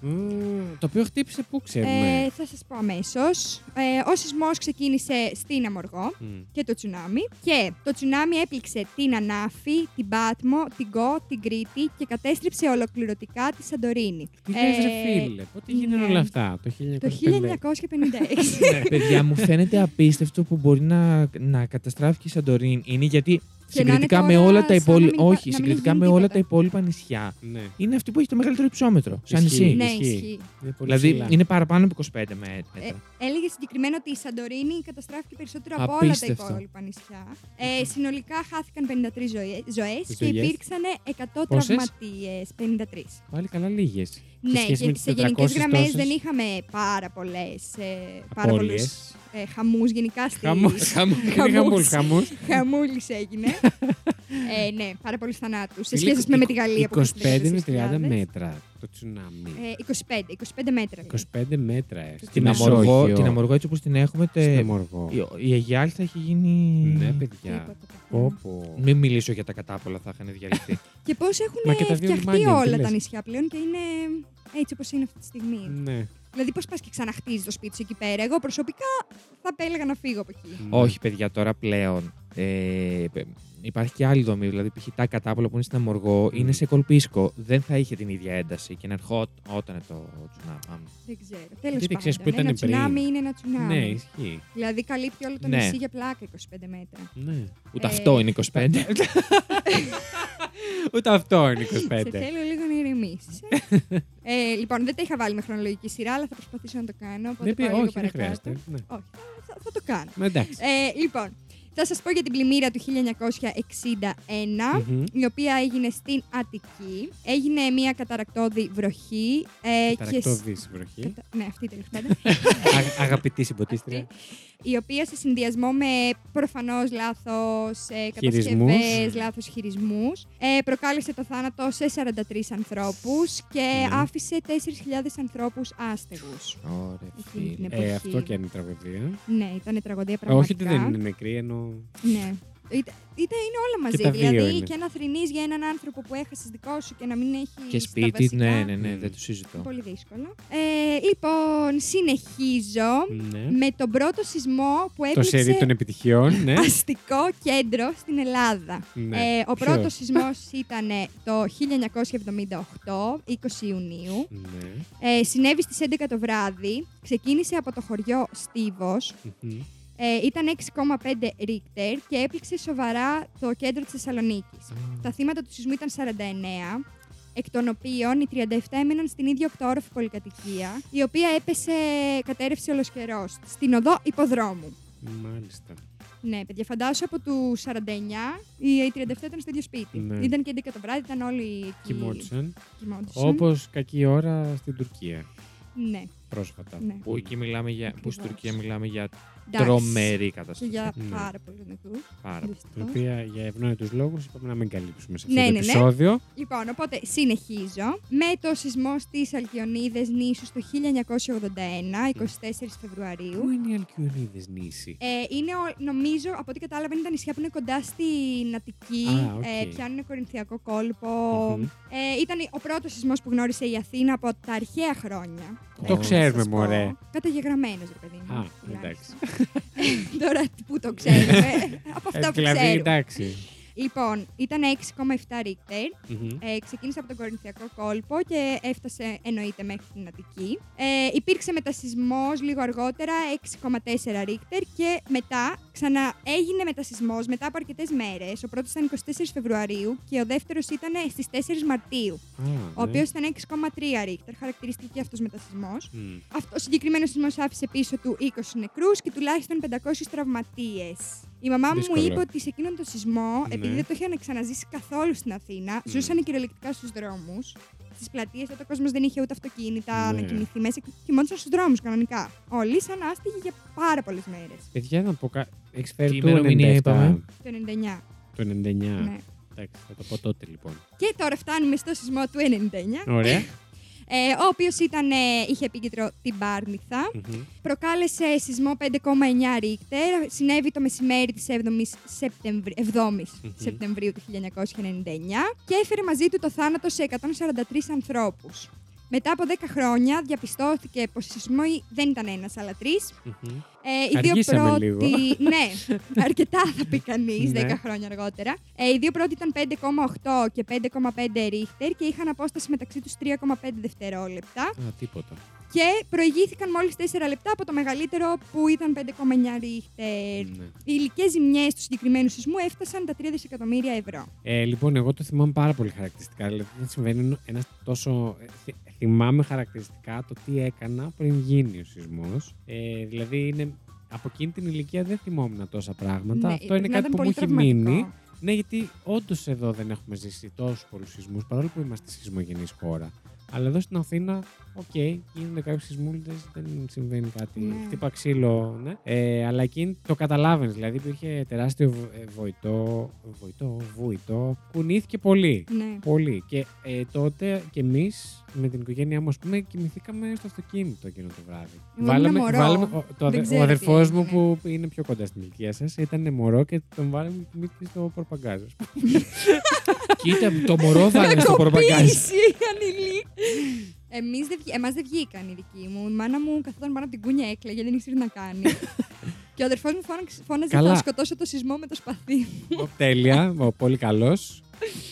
Μμμ, Το οποίο χτύπησε πού ξέρουμε. Ε, θα σας πω αμέσως. Ε, ο σεισμός ξεκίνησε στην Αμοργό Μμ. και το τσουνάμι και το τσουνάμι έπληξε την Ανάφη, την Πάτμο, την Κο, την Κρήτη και κατέστρεψε ολοκληρωτικά τη Σαντορίνη. Τι λες ρε Ε, φίλε, πότε γίνανε ναι. όλα αυτά, το Το 1950. 1956. Παιδιά, μου φαίνεται απίστευτο που μπορεί να, να καταστράφει και η Σαντορίνη. Είναι γιατί Συγκριτικά είναι με τώρα όλα τα σαν υπόλοιπα. να μην υπά- Όχι, να μην συγκριτικά έχει με γίνει όλα τα τίποτα. υπόλοιπα νησιά. Ναι. Είναι αυτή που έχει το μεγαλύτερο υψόμετρο. Σαν Ισχύει. νησί. Ναι, Ισχύει. ισχύει. Είναι πολύ Δηλαδή ψηλά. είναι παραπάνω από 25 μέτρα. Ε, έλεγε συγκεκριμένα ότι η Σαντορίνη καταστράφηκε περισσότερο από όλα τα Απίστευτο. υπόλοιπα νησιά. Ε, συνολικά χάθηκαν 53 ζωέ και Ζωές. υπήρξαν 100 Πόσες; τραυματίες. 53. Πάλι καλά λίγες. Ναι, και σε γενικές γραμμές δεν είχαμε πάρα πολλές. Ε, πάρα πολλούς, Απώλειες. ε, χαμούς γενικά στη. Χαμός. Χαμούς. Χαμούλ, χαμούλ. Χαμούλης έγινε. ε, ναι, πάρα πολλούς θανάτους. Σε σχέση με, με τη Γαλλία που 25 είναι 30 34.000. μέτρα το τσουνάμι. Ε, 25, 25 μέτρα. λέει. 25 μέτρα. ε. Στην Την Μεσόγειο. αμοργό, την αμοργό έτσι όπως την έχουμε, τε- Στην Αμοργό. η, η Αιγιάλ θα έχει γίνει... Ναι, παιδιά. Τίποτα, Πω, παιδιά. πω. Μην μιλήσω για τα κατάπολα, θα είχαν διαλυθεί. Και πώς Μα και τα έχουν δύο φτιαχτεί λιμάνια, τι όλα τα λες. νησιά πλέον και είναι έτσι όπως είναι αυτή τη στιγμή. Ναι. Δηλαδή, πώς πας και ξαναχτίζεις το σπίτι σου εκεί πέρα; Εγώ προσωπικά θα επέλεγα να φύγω από εκεί. Ναι. Όχι, παιδιά, τώρα πλέον. Ε, π- υπάρχει και άλλη δομή. Δηλαδή, π.χ. τα κατάπολα που είναι στην Αμοργό Μμ. είναι σε κολπίσκο. Δεν θα είχε την ίδια ένταση και να ερχόταν το τσουνάμι. Δεν ξέρω. Τέλος Γιατί πάντων. ξέρεις που ήταν ένα πριν. τσουνάμι είναι ένα τσουνάμι. Ναι, ισχύει. Δηλαδή, καλύπτει όλο το Ναι. νησί για πλάκα 25 μέτρα. Ναι. Ούτε Ε, αυτό είναι 25. Ούτε αυτό είναι Σε 25. θέλω λίγο να ηρεμήσεις. ε, λοιπόν, δεν τα είχα βάλει με χρονολογική σειρά, αλλά θα προσπαθήσω να το κάνω. Οπότε Δεν πει, πάω λίγο όχι, δεν παρακάτω. χρειάζεται. Ναι. Όχι, θα, θα το κάνω. Μα εντάξει. Ε, λοιπόν, θα σας πω για την πλημμύρα του 1961, Μμμ. η οποία έγινε στην Αττική. Έγινε μια καταρακτώδη βροχή. Ε, και... Καταρακτώδης βροχή. Κατα- Ναι, αυτή τέλος πάντων. Α- Αγαπητή συμποτίστρια. η οποία σε συνδυασμό με προφανώς λάθος ε, Χειρισμούς. κατασκευές, λάθος χειρισμούς, ε, προκάλεσε το θάνατο σε 43 ανθρώπους και Ναι. άφησε 4.000 ανθρώπους άστεγους. Ωραία, Εκείνη την φίλε. εποχή. Ε, αυτό και είναι τραγωδία. Ναι, ήταν τραγωδία Ε, πραγματικά. Όχι ότι δεν είναι νεκροί, ενώ. Ναι. Είτε, είτε είναι όλα μαζί. τα δύο δηλαδή είναι. και να θρυνείς για έναν άνθρωπο που έχασες δικό σου και να μην έχει. Και στα σπίτι, βασικά. ναι, ναι, ναι, Μμ. δεν το συζητώ. Πολύ δύσκολο. Ε, λοιπόν, συνεχίζω Ναι. με τον πρώτο σεισμό που Το έπληξε σερί των επιτυχιών, ναι. αστικό κέντρο στην Ελλάδα. Ναι. Ε, ο Ποιος; πρώτος σεισμός ήταν το 1978, 20 Ιουνίου. Ναι. Ε, συνέβη στις 11 το βράδυ. Ξεκίνησε από το χωριό Στίβος. Μμμ. Ε, ήταν 6,5 Ρίκτερ και έπληξε σοβαρά το κέντρο της Θεσσαλονίκης. Τα θύματα του σεισμού ήταν 49, εκ των οποίων οι 37 έμεναν στην ίδια οκτώροφη πολυκατοικία, η οποία έπεσε, κατέρευσε ολοσχερός, στην οδό υποδρόμου. Μάλιστα. Ναι, παιδιά, φαντάσου από του 49, οι 37 ήταν στο ίδιο σπίτι. Ναι. Ήταν και 11 το βράδυ, ήταν όλοι εκεί. Κοιμόντουσαν. κοιμόντουσαν. Όπως κακή ώρα στην Τουρκία. Ναι, πρόσφατα. ναι. Που εκεί μιλάμε για. Που στην Ακριβώς. Τουρκία μιλάμε για Εντάξει. τρομερή Και καταστροφή. για Ναι. πάρα πολλούς νεκρούς. Πάρα πολύ. Την οποία για ευνόητους λόγους είπαμε να μην καλύψουμε σε αυτό Ναι, το ναι, ναι. επεισόδιο. Λοιπόν, οπότε συνεχίζω με το σεισμό στις Αλκυονίδες νήσους το 1981, 24 Φεβρουαρίου. Πού είναι οι Αλκυονίδες νήσοι. Ε, είναι, ο- νομίζω, από ό,τι κατάλαβα, είναι τα νησιά που είναι κοντά στην Αττική. Α, οκ. ε, πιάνουν κορινθιακό κόλπο. Μμμ. Ε, ήταν ο πρώτος σεισμός που γνώρισε η Αθήνα από τα αρχαία χρόνια. Το Έχω να ξέρουμε, σας πω. μωρέ. Καταγεγραμμένος, ρε παιδί μου. Α, τουλάχιστον. εντάξει. Τώρα που το ξέρουμε. από αυτά Ε, που δηλαδή, ξέρουμε. εντάξει. Λοιπόν, ήταν 6,7 Ρίκτερ. Μμμ. Ε, ξεκίνησε από τον Κορινθιακό κόλπο και έφτασε εννοείται μέχρι την Αττική. Ε, υπήρξε μετασυσμός λίγο αργότερα 6,4 Ρίκτερ και μετά ξανά έγινε μετασυσμός μετά από αρκετές μέρες. Ο πρώτος ήταν 24 Φεβρουαρίου και ο δεύτερος ήταν στις 4 Μαρτίου. Α, Ο ναι. οποίος ήταν 6,3 Ρίκτερ, χαρακτηριστική και αυτός μετασυσμός. Μμ. Αυτό ο συγκεκριμένος σεισμός άφησε πίσω του 20 νεκρούς και τουλάχιστον 500 τραυματίες. Η μαμά μου Δύσκολο. μου είπε ότι σε εκείνον τον σεισμό, Ναι. επειδή δεν το είχαν ξαναζήσει καθόλου στην Αθήνα, Μμ. ζούσαν κυριολεκτικά στους δρόμους. Στις πλατείες, τότε ο κόσμος δεν είχε ούτε αυτοκίνητα Ναι. να κινηθεί μέσα. Κοιμόντουσαν στους δρόμους κανονικά. Όλοι σαν άστιγοι για πάρα πολλές μέρες. Παιδιά, να πω κάτι. Έχεις φέρει Τι το ημερομηνία 97. είπαμε; Το 99. Το 99. Ναι. Εντάξει, θα το πω τότε λοιπόν. Και τώρα φτάνουμε στο σεισμό του 99, Ωραία. ε, ο οποίος είχε επίκεντρο την Πάρνηθα. Μμμ. Προκάλεσε σεισμό 5,9 Ρίκτερ. Συνέβη το μεσημέρι της 7ης, Σεπτεμβρι... 7ης Μμμ. Σεπτεμβρίου του 1999 και έφερε μαζί του το θάνατο σε 143 ανθρώπους. Μετά από 10 χρόνια διαπιστώθηκε πως οι σεισμοί δεν ήταν ένας αλλά τρεις. Μμμ. Ε, οι δύο Αργήσαμε πρώτοι, λίγο. ναι, αρκετά θα πει κανείς Ναι. 10 χρόνια αργότερα. Ε, οι δύο πρώτοι ήταν 5,8 και 5,5 ρίχτερ και είχαν απόσταση μεταξύ τους 3,5 δευτερόλεπτα. Α, τίποτα. Και προηγήθηκαν μόλις 4 λεπτά από το μεγαλύτερο που ήταν 5,9 ρίχτερ. Ναι. Οι υλικές ζημιές του συγκεκριμένου σεισμού έφτασαν τα 3 δισεκατομμύρια ευρώ. Ε, λοιπόν, εγώ το θυμάμαι πάρα πολύ χαρακτηριστικά. Δηλαδή, δεν συμβαίνει ένα τόσο. ε, θυ- θυμάμαι χαρακτηριστικά το τι έκανα πριν γίνει ο σεισμός. Ε, δηλαδή, είναι, από εκείνη την ηλικία δεν θυμόμουν τόσα πράγματα. Ναι, Αυτό είναι πρέπει να κάτι ήταν που μου πολύ έχει τραυματικό. μείνει. Ναι, γιατί όντως εδώ δεν έχουμε ζήσει τόσους πολλούς σεισμούς, παρόλο που είμαστε σεισμογενής χώρα. Αλλά εδώ στην Αθήνα, οκ, γίνονται κάποιοι σεισμούλτε, δεν συμβαίνει κάτι. Ναι. Χτύπα ξύλο, ναι. Ε, αλλά εκείνη το καταλάβαινες. Δηλαδή υπήρχε τεράστιο βο- ε, βοητό, βοητό, βουητό. Κουνήθηκε πολύ. Ναι. Πολύ. Και ε, τότε κι εμείς με την οικογένειά μου, ας πούμε, κοιμηθήκαμε στο αυτοκίνητο εκείνο το βράδυ. Εγώ ήμουν μωρό. ο, το, Δεν αδε- ξέρω ο τι αδερφό μου έγινε. που είναι πιο κοντά στην ηλικία σας ήταν μωρό και τον βάλαμε και κοιμήθηκε στο πορτμπαγκάζ. ας πούμε. Κοίτα, το μωρό βάλε στο πορπαγκάζ. Κακοποίηση ανηλίκη. Εμείς δεν, βγ- εμάς δεν βγήκαν οι δικοί μου. Η μάνα μου καθόταν πάνω από την κούνια έκλαιγε, δεν ήξερε τι να κάνει. και ο αδερφός μου φώναξε, φώναζε Καλά. θα σκοτώσω το σεισμό με το σπαθί. Ο, Τέλεια, ο, πολύ καλός.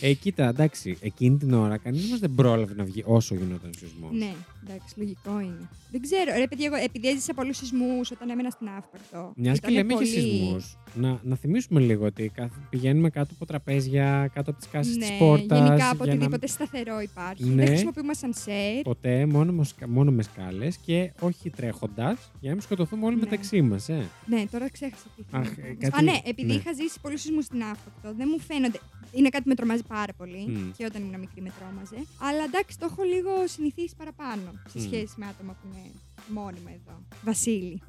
Ε, κοίτα, εντάξει, εκείνη την ώρα κανείς μας δεν πρόλαβε να βγει όσο γινόταν ο σεισμός. ναι, εντάξει, λογικό είναι. Δεν ξέρω, ρε παιδιά, εγώ επειδή έζησα πολλούς σεισμούς όταν έμενα στην Αύπαρτο. Μιας και ήτανε λέμε πολύ- για σεισμούς, να, να θυμίσουμε λίγο ότι καθ- πηγαίνουμε κάτω από τραπέζια, κάτω από τις κάσεις Ναι, τη πόρτας. γενικά από οτιδήποτε σταθερό υπάρχει. Ναι. Δεν χρησιμοποιούμε σανσέρ. Ποτέ μόνο, με σκα- μόνο με σκάλες και όχι τρέχοντας για να μην σκοτωθούμε όλοι Ναι. μεταξύ μας. Ε. Ναι, τώρα ξέχασα τι θέλω Αχ, να πω. ε, κάτι- Α, ναι, επειδή ναι. είχα ζήσει πολλούς σεισμούς στην Αύπακτο, δεν μου φαίνονται. Είναι κάτι που με τρομάζει πάρα πολύ. Μμ. Και όταν ήμουν μικρή με τρόμαζε. Αλλά εντάξει, το έχω λίγο συνηθίσει παραπάνω σε Μμ. σχέση με άτομα που είναι μόνιμα εδώ. Βασίλη.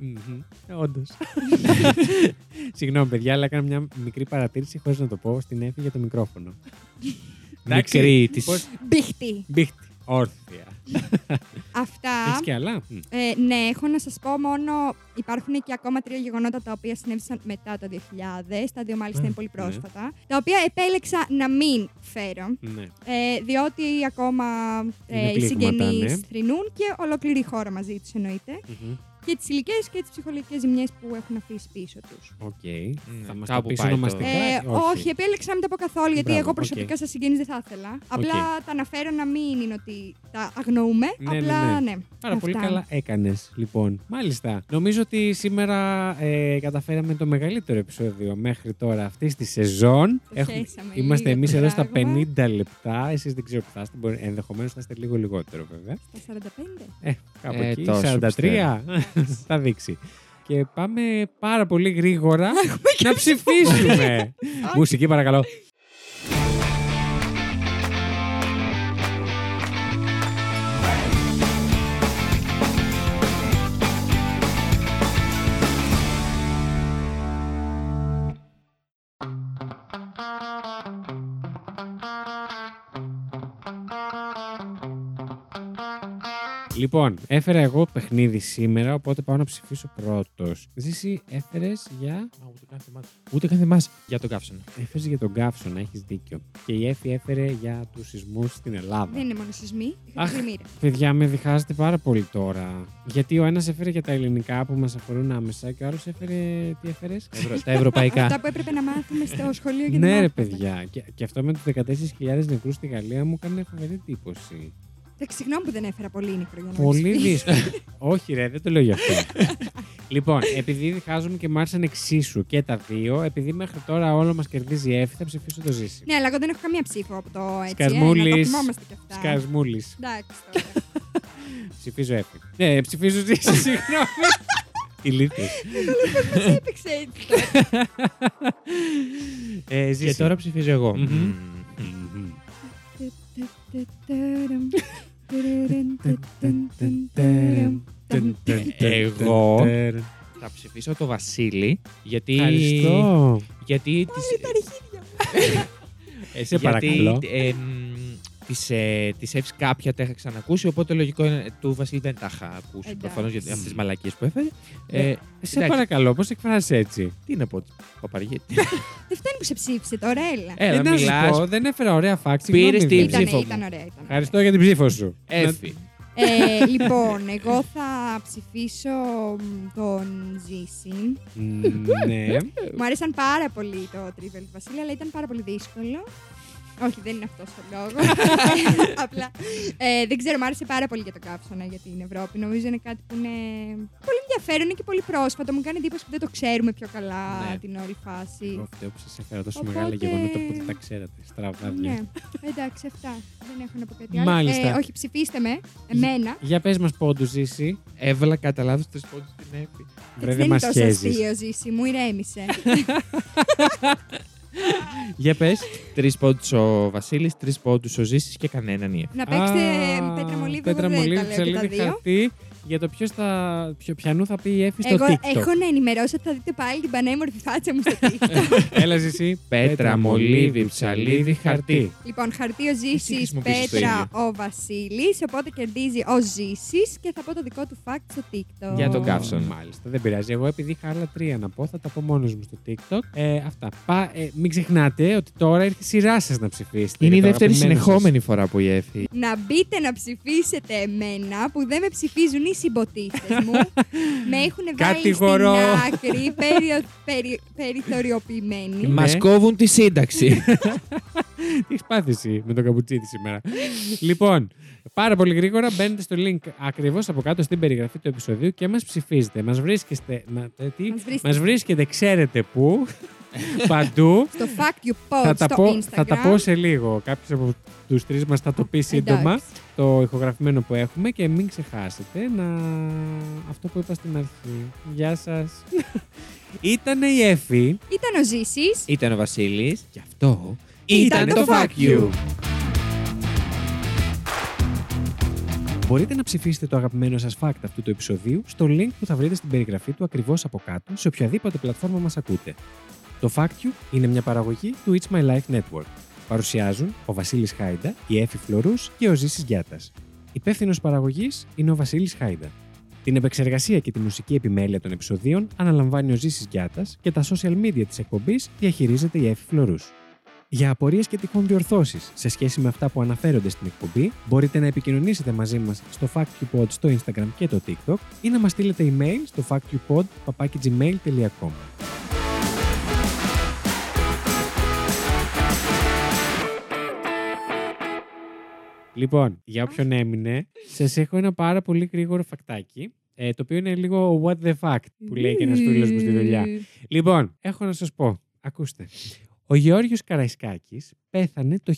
Όντως. Συγγνώμη, παιδιά, αλλά έκανα μια μικρή παρατήρηση χωρίς να το πω στην Εύη για το μικρόφωνο. Εντάξει, Μικρή της. πώς- Μπιχτή. Μπίχτη. Όρθια. Αυτά. Έχεις και άλλα; Μμ. Ε, ναι, έχω να σας πω μόνο. Υπάρχουν και ακόμα τρία γεγονότα τα οποία συνέβησαν μετά το 2000. Τα δύο μάλιστα Α, είναι πολύ ναι. πρόσφατα. Τα οποία επέλεξα να μην φέρω. Ναι. Ε, διότι ακόμα Είναι ε, οι πλήγματα, συγγενείς ναι. θρηνούν και ολόκληρη η χώρα μαζί τους εννοείται. Μμμ. Και τις υλικές και τις ψυχολογικές ζημιές που έχουν αφήσει πίσω τους. Οκ. Ναι, Θα μας το κάπου πεις πάει το- ονομαστικά. Ε, όχι. επέλεξα να μην τα πω καθόλου, γιατί Μπράβο, εγώ οκ. προσωπικά στα συγγενείς δεν θα ήθελα. Απλά τα αναφέρω να μην είναι ότι τα αγνοούμε. Ναι, ναι, απλά ναι. ναι. Πάρα πολύ Αυτά. καλά έκανες, λοιπόν. Μάλιστα. Νομίζω ότι σήμερα ε, καταφέραμε το μεγαλύτερο επεισόδιο μέχρι τώρα αυτής της σεζόν. Το χέσαμε είμαστε λίγο εμείς το εδώ στα πράγμα. 50 λεπτά. Εσείς δεν ξέρω που θα είστε. Ενδεχομένως θα είστε λίγο λιγότερο, βέβαια. Στα 45. Ε, κάπου Ε, εκεί. τόσο 43. θα δείξει. Και πάμε πάρα πολύ γρήγορα να ψηφίσουμε. Μουσική, παρακαλώ. Λοιπόν, έφερα εγώ παιχνίδι σήμερα, οπότε πάω να ψηφίσω πρώτος. Ζήση, έφερες για; Α, Ούτε καν θυμάσαι. Ούτε καν θυμάσαι για τον καύσωνα. Έφερες για τον καύσωνα, έχεις δίκιο. Και η Εφη έφερε για τους σεισμούς στην Ελλάδα. Δεν είναι μόνο σεισμοί. Αχ. Είχα πλημμύρα. Παιδιά, με διχάζετε πάρα πολύ τώρα. Γιατί ο ένας έφερε για τα ελληνικά που μας αφορούν άμεσα και ο άλλος έφερε. Τι έφερες; Τα ευρωπαϊκά. Αυτά που έπρεπε να μάθουμε στο σχολείο για Ναι, ρε μάθαμε. παιδιά. Και, και αυτό με τους 14.000 νεκρούς στη Γαλλία μου έκανε φοβερή εντύπωση. Εντάξει, συγγνώμη που δεν έφερα πολύ νεκρό για να Πολύ με ψηφίσει. δύσκολο. Όχι, ρε, δεν το λέω γι' αυτό. λοιπόν, επειδή διχάζομαι και μ' άρεσαν εξίσου και τα δύο, επειδή μέχρι τώρα όλο μα κερδίζει η Εφη, θα ψηφίσω το ζήσει. Ναι, αλλά εγώ δεν έχω καμία ψήφο από το έτσι. Σκασμούλης. Ε, να το θυμόμαστε κι αυτά. Σκασμούλη. Εντάξει τώρα. Ψηφίζω Εφη. Ναι, ψηφίζω ζήσει, συγγνώμη. Ηλίθιος. Πώς έπαιξε έτσι τώρα. Ε, Και ζήσει. τώρα ψηφίζω εγώ. Μμμ. Μμμ. Μμμ. Εγώ θα ψηφίσω το Βασίλη γιατί. Ευχαριστώ. Γιατί. της- τα αρχίδια μου. Ε, Σε γιατί, παρακαλώ. Ε, μ, Της, ε, της Εύης κάποια τα είχα ξανακούσει, οπότε λογικό είναι, του Βασίλη δεν τα είχα ακούσει Εντάξει. προφανώς γιατί από τις μαλακίες που έφερε. Ε, Ε, Σε εντάξει. παρακαλώ, πώς εκφράζεις έτσι; τι να πω, παπαριέ. Δεν φτάνει που σε ψήφισε τώρα, έλα. Έλα, Ε, να σου μιλάς, πω, δεν έφερα ωραία φάξη. Πήρες συγγνώμη, την βέβαια. Ήταν, ψήφο μου. ήταν ωραία. Ήταν Ευχαριστώ για την ψήφο σου. Έφη. Ε, λοιπόν, εγώ θα ψηφίσω μ, τον Ζήση. Μ, Ναι. Μου άρεσαν πάρα πολύ το Trivial του Βασίλη, αλλά ήταν πάρα πολύ δύσκολο. Όχι, δεν είναι αυτός ο λόγος. Απλά ε, δεν ξέρω, μου άρεσε πάρα πολύ για το καύσωνα για την Ευρώπη. Νομίζω είναι κάτι που είναι πολύ ενδιαφέρον είναι και πολύ πρόσφατο. Μου κάνει εντύπωση που δεν το ξέρουμε πιο καλά Ναι. την όλη φάση. Εγώ φταίω που σας έφερα τόσο Οπότε- μεγάλα γεγονότα που δεν τα ξέρατε. Στραβάδια. Ναι, εντάξει, αυτά. Δεν έχω να πω κάτι άλλο. Μάλιστα. Ε, όχι, ψηφίστε με. Εμένα. Για πες μας πόντους ζήσει. Έβαλα κατά λάθος τρεις πόντους στην Εφη. Βρε, δεν δεν είναι μας τόσο χέζεις. αστείο, Ζήση. Μου ηρέμησε. Για πες. Τρεις πόντους ο Βασίλης, τρεις πόντους ο Ζήσης και κανέναν η Εφη. να παίξετε πέτρα μολύβι, εγώ Πέτρα δεν τα μολύβι, λέω και τα ψαλίδι, δύο. χαρτί. Για το ποιος θα. Ποιο, ποιανού θα πει η Εφη στο Εγώ TikTok. έχω να ενημερώσω ότι θα δείτε πάλι την πανέμορφη φάτσα μου στο TikTok. Έλα εσύ. Πέτρα, μολύβι, ψαλίδι, χαρτί. λοιπόν, χαρτί ο Ζήσης, χρησιμοποιήσεις το πέτρα ίδιο. ο Βασίλης. Οπότε κερδίζει ο Ζήσης και θα πω το δικό του fact στο TikTok. Για τον Ω, καύσωνα. Μάλιστα, δεν πειράζει. Εγώ επειδή είχα άλλα τρία να πω, θα τα πω μόνος μου στο TikTok. Ε, αυτά. Πα, ε, μην ξεχνάτε ότι τώρα ήρθε η σειρά σας να ψηφίσετε. Είναι η για το δεύτερη αγαπημένο σας. συνεχόμενη φορά που η Εφη. Να μπείτε να ψηφίσετε εμένα που δεν με ψηφίζουν οι συμποτίστες μου. με έχουν βάλει Κατηγορώ. στην άκρη, περιο, περι, περιθωριοποιημένοι. Ναι. Μα κόβουν τη σύνταξη. Τι έχει πάθει εσύ με τον καπουτσίτη σήμερα. λοιπόν, πάρα πολύ γρήγορα μπαίνετε στο link ακριβώς από κάτω στην περιγραφή του επεισοδίου και μας ψηφίζετε. Μας βρίσκεστε. Μα, ε, τι, Μας βρίσκετε. μας βρίσκετε, ξέρετε πού. Παντού. Στο fact you post θα, τα στο πω, Instagram. θα τα πω σε λίγο. Κάποιος από τους τρεις μας θα το πει σύντομα. Εντάξει. Το ηχογραφημένο που έχουμε και μην ξεχάσετε να. Αυτό που είπα στην αρχή. Γεια σας. Ήταν η Εφη. Ήταν ο Ζήσης. Ήταν ο Βασίλης. Γι' αυτό Ήταν το Fuck You. Μπορείτε να ψηφίσετε το αγαπημένο σας fact αυτού του επεισοδίου στο link που θα βρείτε στην περιγραφή του ακριβώς από κάτω σε οποιαδήποτε πλατφόρμα μας ακούτε. Το Fact You είναι μια παραγωγή του It's My Life Network. Παρουσιάζουν ο Βασίλης Χάιντα, η Έφη Φλωρούς και ο Ζήσης Γιάτας. Υπεύθυνος παραγωγής είναι ο Βασίλης Χάιντα. Την επεξεργασία και τη μουσική επιμέλεια των επεισοδίων αναλαμβάνει ο Ζήσης Γιάτας και τα social media της εκπομπής διαχειρίζεται η Έφη Φλωρούς. Για απορίες και τυχόν διορθώσεις σε σχέση με αυτά που αναφέρονται στην εκπομπή, μπορείτε να επικοινωνήσετε μαζί μας στο FactUpod στο Instagram και το TikTok ή να μας στείλετε email στο factupod.gmail.com Λοιπόν, για όποιον έμεινε, σας έχω ένα πάρα πολύ γρήγορο φακτάκι, ε, το οποίο είναι λίγο what the fact που λέει και ένας φίλος μου στη δουλειά. Λοιπόν, έχω να σας πω. Ακούστε. Ο Γεώργιος Καραϊσκάκης πέθανε το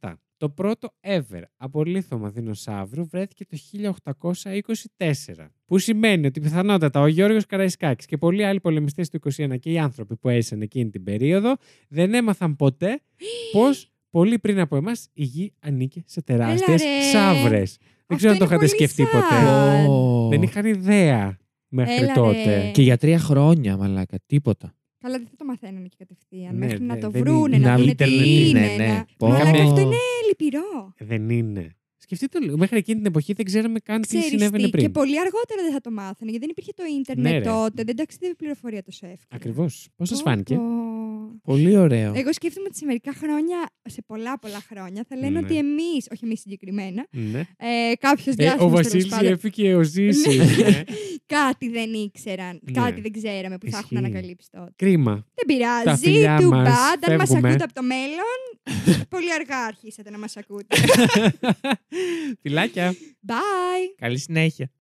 1827. Το πρώτο ever απολύθωμα δεινοσαύρου βρέθηκε το 1824. Που σημαίνει ότι πιθανότατα ο Γιώργος Καραϊσκάκης και πολλοί άλλοι πολεμιστές του 21 και οι άνθρωποι που έζησαν εκείνη την περίοδο δεν έμαθαν ποτέ πως πολύ πριν από εμάς η γη ανήκε σε τεράστιες ρε. σαύρες. Δεν ξέρω αν το είναι είχατε πολύ σκεφτεί sad. ποτέ. Πω. Δεν είχαν ιδέα μέχρι Έλα, τότε. ρε. Και για τρία χρόνια, μαλάκα, τίποτα. Καλά, δεν θα το μαθαίνουν και κατευθείαν. Ναι, μέχρι ναι, να το δεν βρούνε, είναι- να να δούνε τι ίντερνετ είναι. είναι, ναι. να- Πω. Μαλάκα, Είχαμε- αυτό είναι λυπηρό. Δεν είναι. Σκεφτείτε το λίγο. Μέχρι εκείνη την εποχή δεν ξέραμε καν τι Ξέρεις συνέβαινε τι, πριν. και πολύ αργότερα δεν θα το μάθανε, γιατί δεν υπήρχε το ίντερνετ Ναι, ρε. τότε. Δεν ταξίδευε πληροφορία τόσο εύκολα. Ακριβώς. Πώς σας Πω, φάνηκε; πω. Πολύ ωραίο. Εγώ σκέφτομαι ότι σε μερικά χρόνια, σε πολλά πολλά χρόνια, θα λένε Ναι. ότι εμείς, όχι εμείς συγκεκριμένα, Ναι. ε, κάποιος Ε, διάσημος ο Βασίλης έφυγε ο Ζήση. κάτι δεν ήξεραν, Ναι. κάτι δεν ξέραμε που θα έχουν Ισχύει. ανακαλύψει τότε. Κρίμα. Δεν Τα πειράζει, φιλιά του μας, bad. Αν μας φεύγουμε. ακούτε από το μέλλον, πολύ αργά αρχίσατε να μας ακούτε. Φιλάκια. Bye! Καλή συνέχεια.